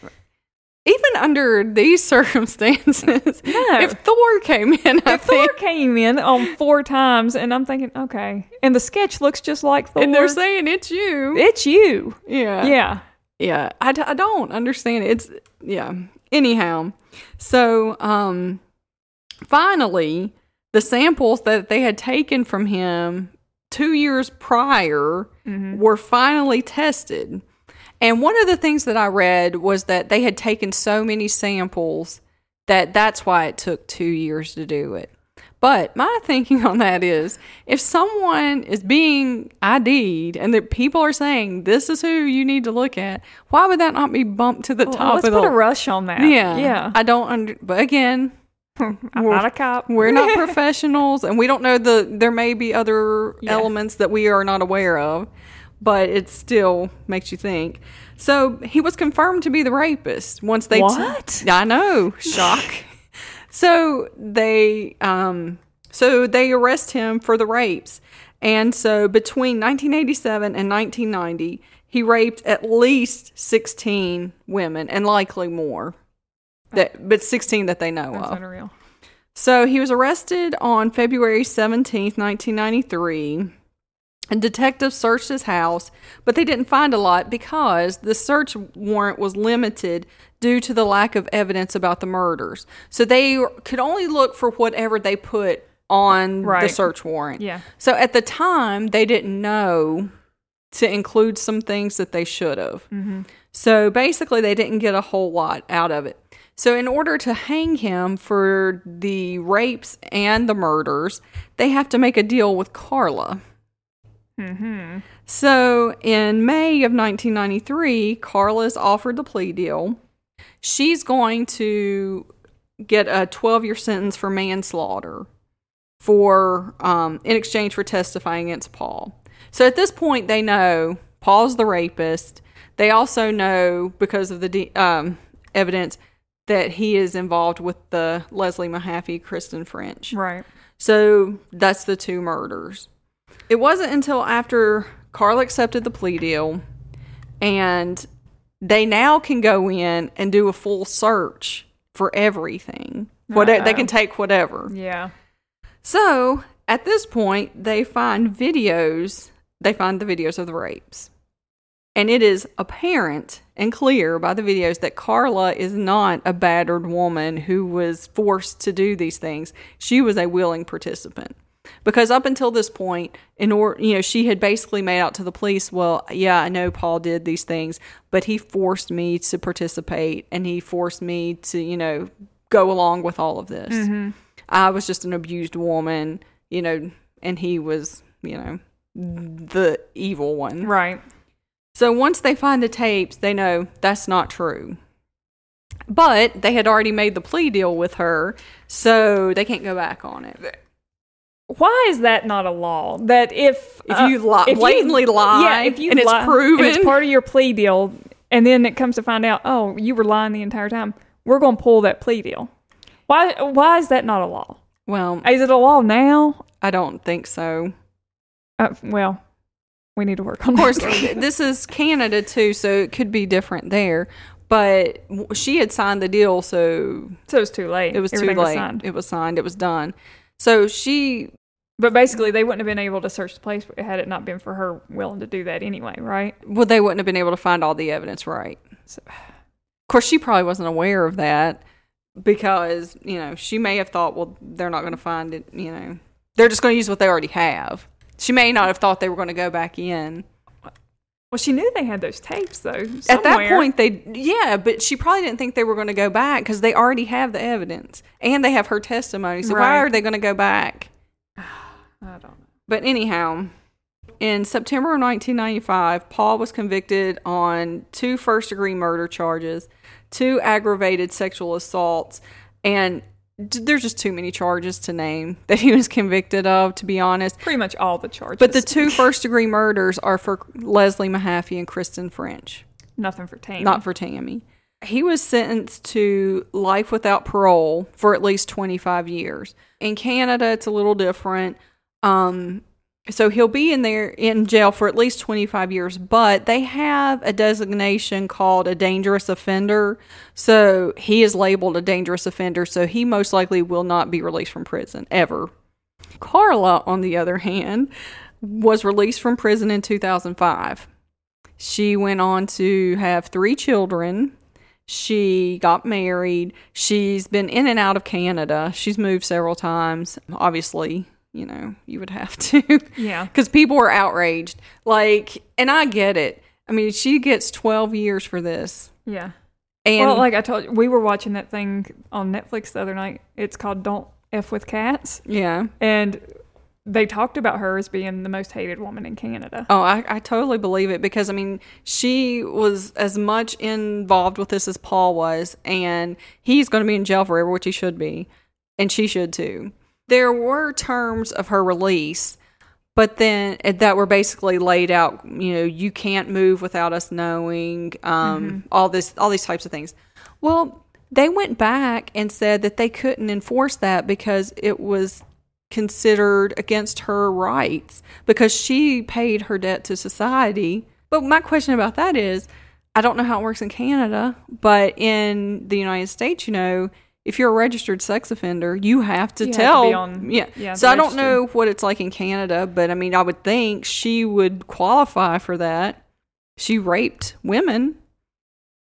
Even under these circumstances, No. if Thor came in, I If Thor came in on four times, and I'm thinking, okay, and the sketch looks just like Thor. and they're saying it's you, it's you. yeah, Yeah. yeah. I don't understand. It's yeah. Anyhow, so um, finally, the samples that they had taken from him two years prior Mm-hmm. were finally tested. And one of the things that I read was that they had taken so many samples that that's why it took two years to do it. But my thinking on that is if someone is being ID'd and that people are saying this is who you need to look at, why would that not be bumped to the Well, top let's of put the a rush on that. Yeah. Yeah. I don't under but again, I'm not a cop. we're not professionals and we don't know the there may be other Yeah. elements that we are not aware of but it still makes you think so he was confirmed to be the rapist once they What? i know shock so they um so they arrest him for the rapes and so between 1987 and 1990 he raped at least 16 women and likely more. That, but 16 that they know That's of. unreal. So he was arrested on February 17th, 1993. And detectives searched his house, but they didn't find a lot because the search warrant was limited due to the lack of evidence about the murders. So they could only look for whatever they put on the search warrant. Yeah. So at the time, they didn't know to include some things that they should have. Mm-hmm. So basically, they didn't get a whole lot out of it. So, in order to hang him for the rapes and the murders, they have to make a deal with Karla. Mm-hmm. So, in May of 1993, Karla's offered the plea deal. She's going to get a 12 year sentence for manslaughter for um, in exchange for testifying against Paul. So at this point, they know Paul's the rapist. They also know because of the de- um, evidence that he is involved with the Leslie Mahaffey, Kristen French. Right. So that's the two murders. It wasn't until after Carl accepted the plea deal and they now can go in and do a full search for everything. What they can take whatever. Yeah. So at this point, they find videos. They find the videos of the rapes. And it is apparent and clear by the videos that Karla is not a battered woman who was forced to do these things. She was a willing participant. Because up until this point, in order, you know, she had basically made out to the police, well, yeah, I know Paul did these things, but he forced me to participate and he forced me to, you know, go along with all of this. Mm-hmm. I was just an abused woman, you know, and he was, you know, the evil one. Right. So once they find the tapes, they know that's not true. But they had already made the plea deal with her, so they can't go back on it. Why is that not a law? That if If you lie- blatantly lie yeah, if you and it's proven- and it's part of your plea deal, and then it comes to find out, oh, you were lying the entire time. We're going to pull that plea deal. Why? Why is that not a law? Well, Is it a law now? I don't think so. Uh, well, we need to work on. Of course, this is Canada too, so it could be different there. But she had signed the deal, so so it's too late. it was Everything too late. signed. it was signed. It was done. So she But basically, they wouldn't have been able to search the place had it not been for her willing to do that anyway, right? well, they wouldn't have been able to find all the evidence, right? So- of course, she probably wasn't aware of that because you know she may have thought, well, they're not going to find it. You know, they're just going to use what they already have. She may not have thought they were going to go back in. Well, she knew they had those tapes though. At that point, they yeah, but she probably didn't think they were going to go back because they already have the evidence and they have her testimony. So why are they going to go back? I don't know. But anyhow, in September of 1995, Paul was convicted on two first degree murder charges, two aggravated sexual assaults, and there's just too many charges to name that he was convicted of, to be honest. Pretty much all the charges. But the two first degree murders are for Leslie Mahaffey and Kristen French, nothing for Tammy. not for Tammy. He was sentenced to life without parole for at least 25 years. In Canada, it's a little different. Um, so he'll be in there in jail for at least 25 years, but they have a designation called a dangerous offender. So he is labeled a dangerous offender, so he most likely will not be released from prison ever. Karla, on the other hand, was released from prison in 2005. She went on to have three children. She got married. She's been in and out of Canada. She's moved several times. Obviously, you know, you would have to. Yeah. Because people were outraged. Like, and I get it. I mean, she gets 12 years for this. Yeah. And well, like I told you, we were watching that thing on Netflix the other night. It's called "Don't F with Cats," yeah. and they talked about her as being the most hated woman in Canada. Oh, I, I totally believe it because I mean, she was as much involved with this as Paul was, and he's going to be in jail forever, which he should be, and she should too. There were terms of her release, but then uh, that were basically laid out. You know, you can't move without us knowing. Um, all this, all these types of things. Well, they went back and said that they couldn't enforce that because it was considered against her rights because she paid her debt to society But my question about that is, I don't know how it works in Canada, but in the United States, you know, if you're a registered sex offender, you have to You have to tell. on- yeah. yeah, So I don't know what it's like in Canada, but I mean, I would think she would qualify for that. She raped women.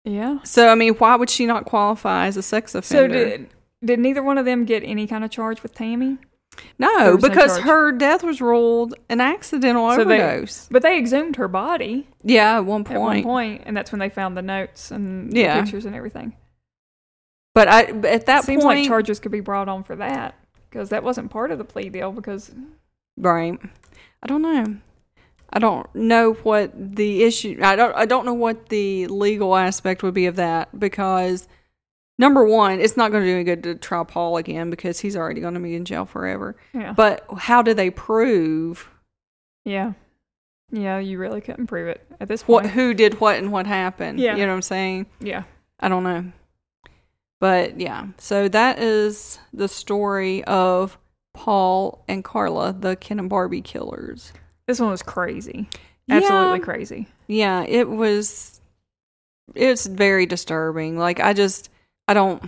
Yeah. So I mean, why would she not qualify as a sex offender? So did did neither one of them get any kind of charge with Tammy? No, was no because her death was ruled an accidental So they- overdose. But they exhumed her body yeah, at one point. at one point. point, and that's when they found the notes and Yeah. the pictures and everything. But I, at that Seems point, like charges could be brought on for that because that wasn't part of the plea deal. Because Right. I don't know. I don't know what the issue I don't I don't know what the legal aspect would be of that because number one, it's not going to do any good to try Paul again because he's already going to be in jail forever. yeah, But how do they prove yeah, yeah, you really couldn't prove it at this what point. who did what and what happened? Yeah. You know what I'm saying? Yeah, I don't know. But yeah, so that is the story of Paul and Karla, the Ken and Barbie killers. this one was crazy, absolutely Yeah. crazy. yeah it was it's very disturbing like i just i don't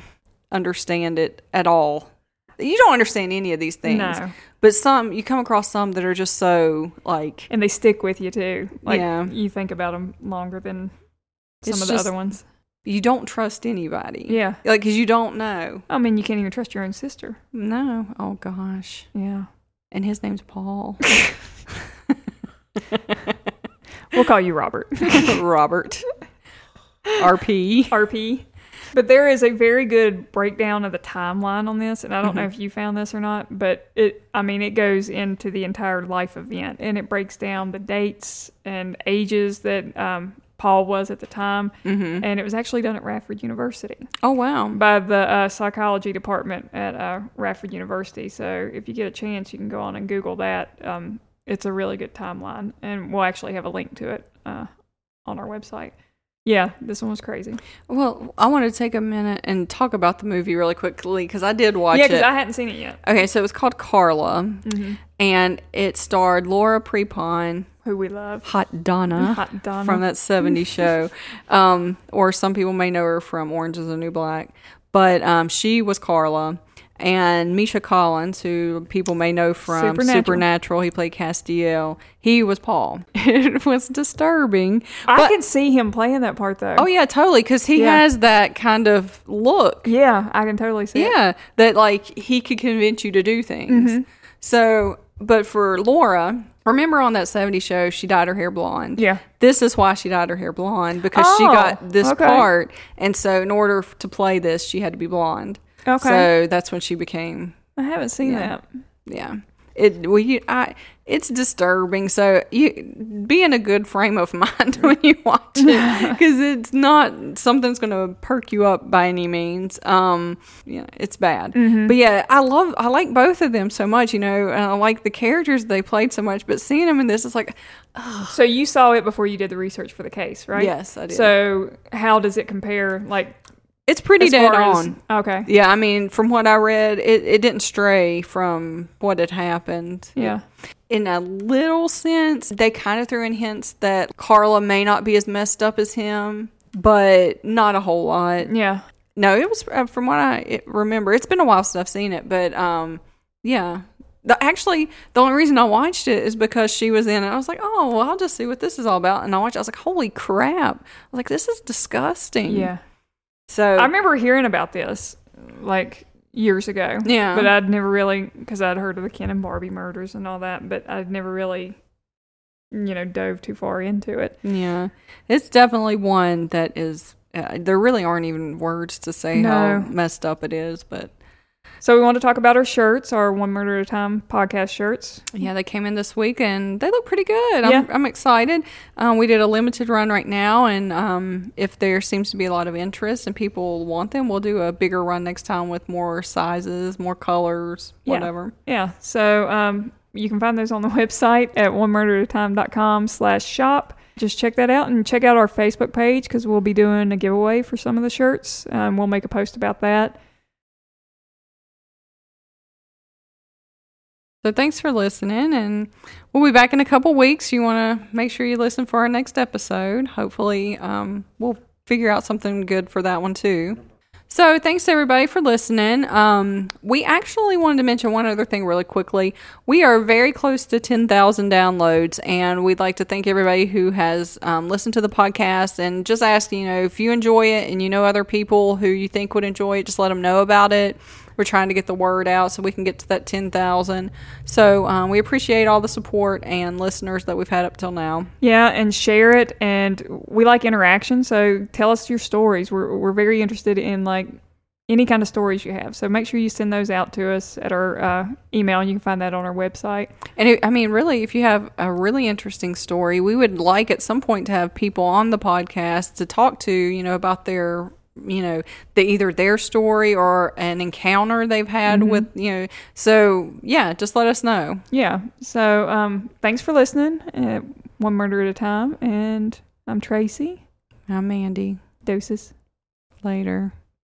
understand it at all you don't understand any of these things No, but some you come across some that are just so like and they stick with you too. Like Yeah. you think about them longer than some of the just- other ones. You don't trust anybody. Yeah, like because you don't know. I mean you can't even trust your own sister. no. Oh gosh. Yeah, and his name's paul. We'll call you Robert. robert. Rp RP. But there is a very good breakdown of the timeline on this, and I don't know Mm-hmm. if you found this or not, but it I mean it goes into the entire life event and it breaks down the dates and ages that um, Paul was at the time, mm-hmm. and it was actually done at Radford University oh wow by the uh, psychology department at uh, Radford University. So if you get a chance, you can go on and Google that. Um, it's a really good timeline, and we'll actually have a link to it uh, on our website. Yeah, this one was crazy. well i want to take a minute and talk about the movie really quickly because i did watch yeah, it because I hadn't seen it yet. Okay, so it was called Karla, Mm-hmm. and it starred Laura Prepon, Who we love, Hot Donna, Hot Donna. from that 70s show. Um, or some people may know her from Orange is the New Black. But um, she was Karla. And Misha Collins, who people may know from Supernatural. Supernatural, he played Castiel. He was Paul. It was disturbing. I but- can see him playing that part though. Oh, yeah, totally. Because he Yeah. has that kind of look. yeah, I can totally see it. Yeah, that like he could convince you to do things. Mm-hmm. So, but for Laura, remember on that 70 show, she dyed her hair blonde. Yeah. This is why she dyed her hair blonde because she Oh, got this okay. part. And so, in order to play this, she had to be blonde. Okay. So, that's when she became, I haven't seen Yeah. that. yeah. It well, you, I, it's disturbing. So you be in a good frame of mind when you watch it because it's not something's going to perk you up by any means. Um, yeah, it's bad. Mm-hmm. But yeah, I love, I like both of them so much. You know, and I like the characters they played so much. But seeing them in this, it's like, So you saw it before you did the research for the case, right? yes, I did. So how does it compare? Like it's pretty as dead far as- on. okay. Yeah, I mean, from what I read, it, it didn't stray from what had happened. Yeah. in a little sense, they kind of threw in hints that Karla may not be as messed up as him, but not a whole lot. Yeah. No, it was uh, from what I remember. It's been a while since I've seen it, but um, yeah. The, actually, the only reason I watched it is because she was in it. I was like, oh, well, I'll just see what this is all about. And I watched. it. I was like, holy crap! I was like, this is disgusting. Yeah. So I remember hearing about this like years ago. Yeah. But I'd never really, because I'd heard of the Ken and Barbie murders and all that, but I'd never really, you know, dove too far into it. Yeah, it's definitely one that is. Uh, there really aren't even words to say how messed up it is, but So we want to talk about our shirts, our One Murder at a Time podcast shirts. yeah, they came in this week and they look pretty good. Yeah. I'm, I'm excited. Um, we did a limited run right now, and um, if there seems to be a lot of interest and people want them, we'll do a bigger run next time with more sizes, more colors, whatever. Yeah. So um, you can find those on the website at one murder at a time.com slash shop. Just check that out and check out our Facebook page because we'll be doing a giveaway for some of the shirts. Um, we'll make a post about that. So thanks for listening, and we'll be back in a couple weeks. You want to make sure you listen for our next episode. Hopefully, um, we'll figure out something good for that one too. So thanks everybody for listening. Um, we actually wanted to mention one other thing really quickly. We are very close to 10,000 downloads, and we'd like to thank everybody who has um, listened to the podcast and just ask, you know, if you enjoy it and you know other people who you think would enjoy it, just let them know about it. We're trying to get the word out so we can get to that 10,000. So um, we appreciate all the support and listeners that we've had up till now. Yeah, and share it. And we like interaction. So tell us your stories. We're, we're very interested in like any kind of stories you have. So make sure you send those out to us at our uh, email. You can find that on our website. And it, I mean, really, if you have a really interesting story, we would like at some point to have people on the podcast to talk to, you know, about their you know the either their story or an encounter they've had with you know so yeah just let us know Yeah. So um, thanks for listening. Uh, one murder at a time. And I'm Tracy. i'm mandy Doses. later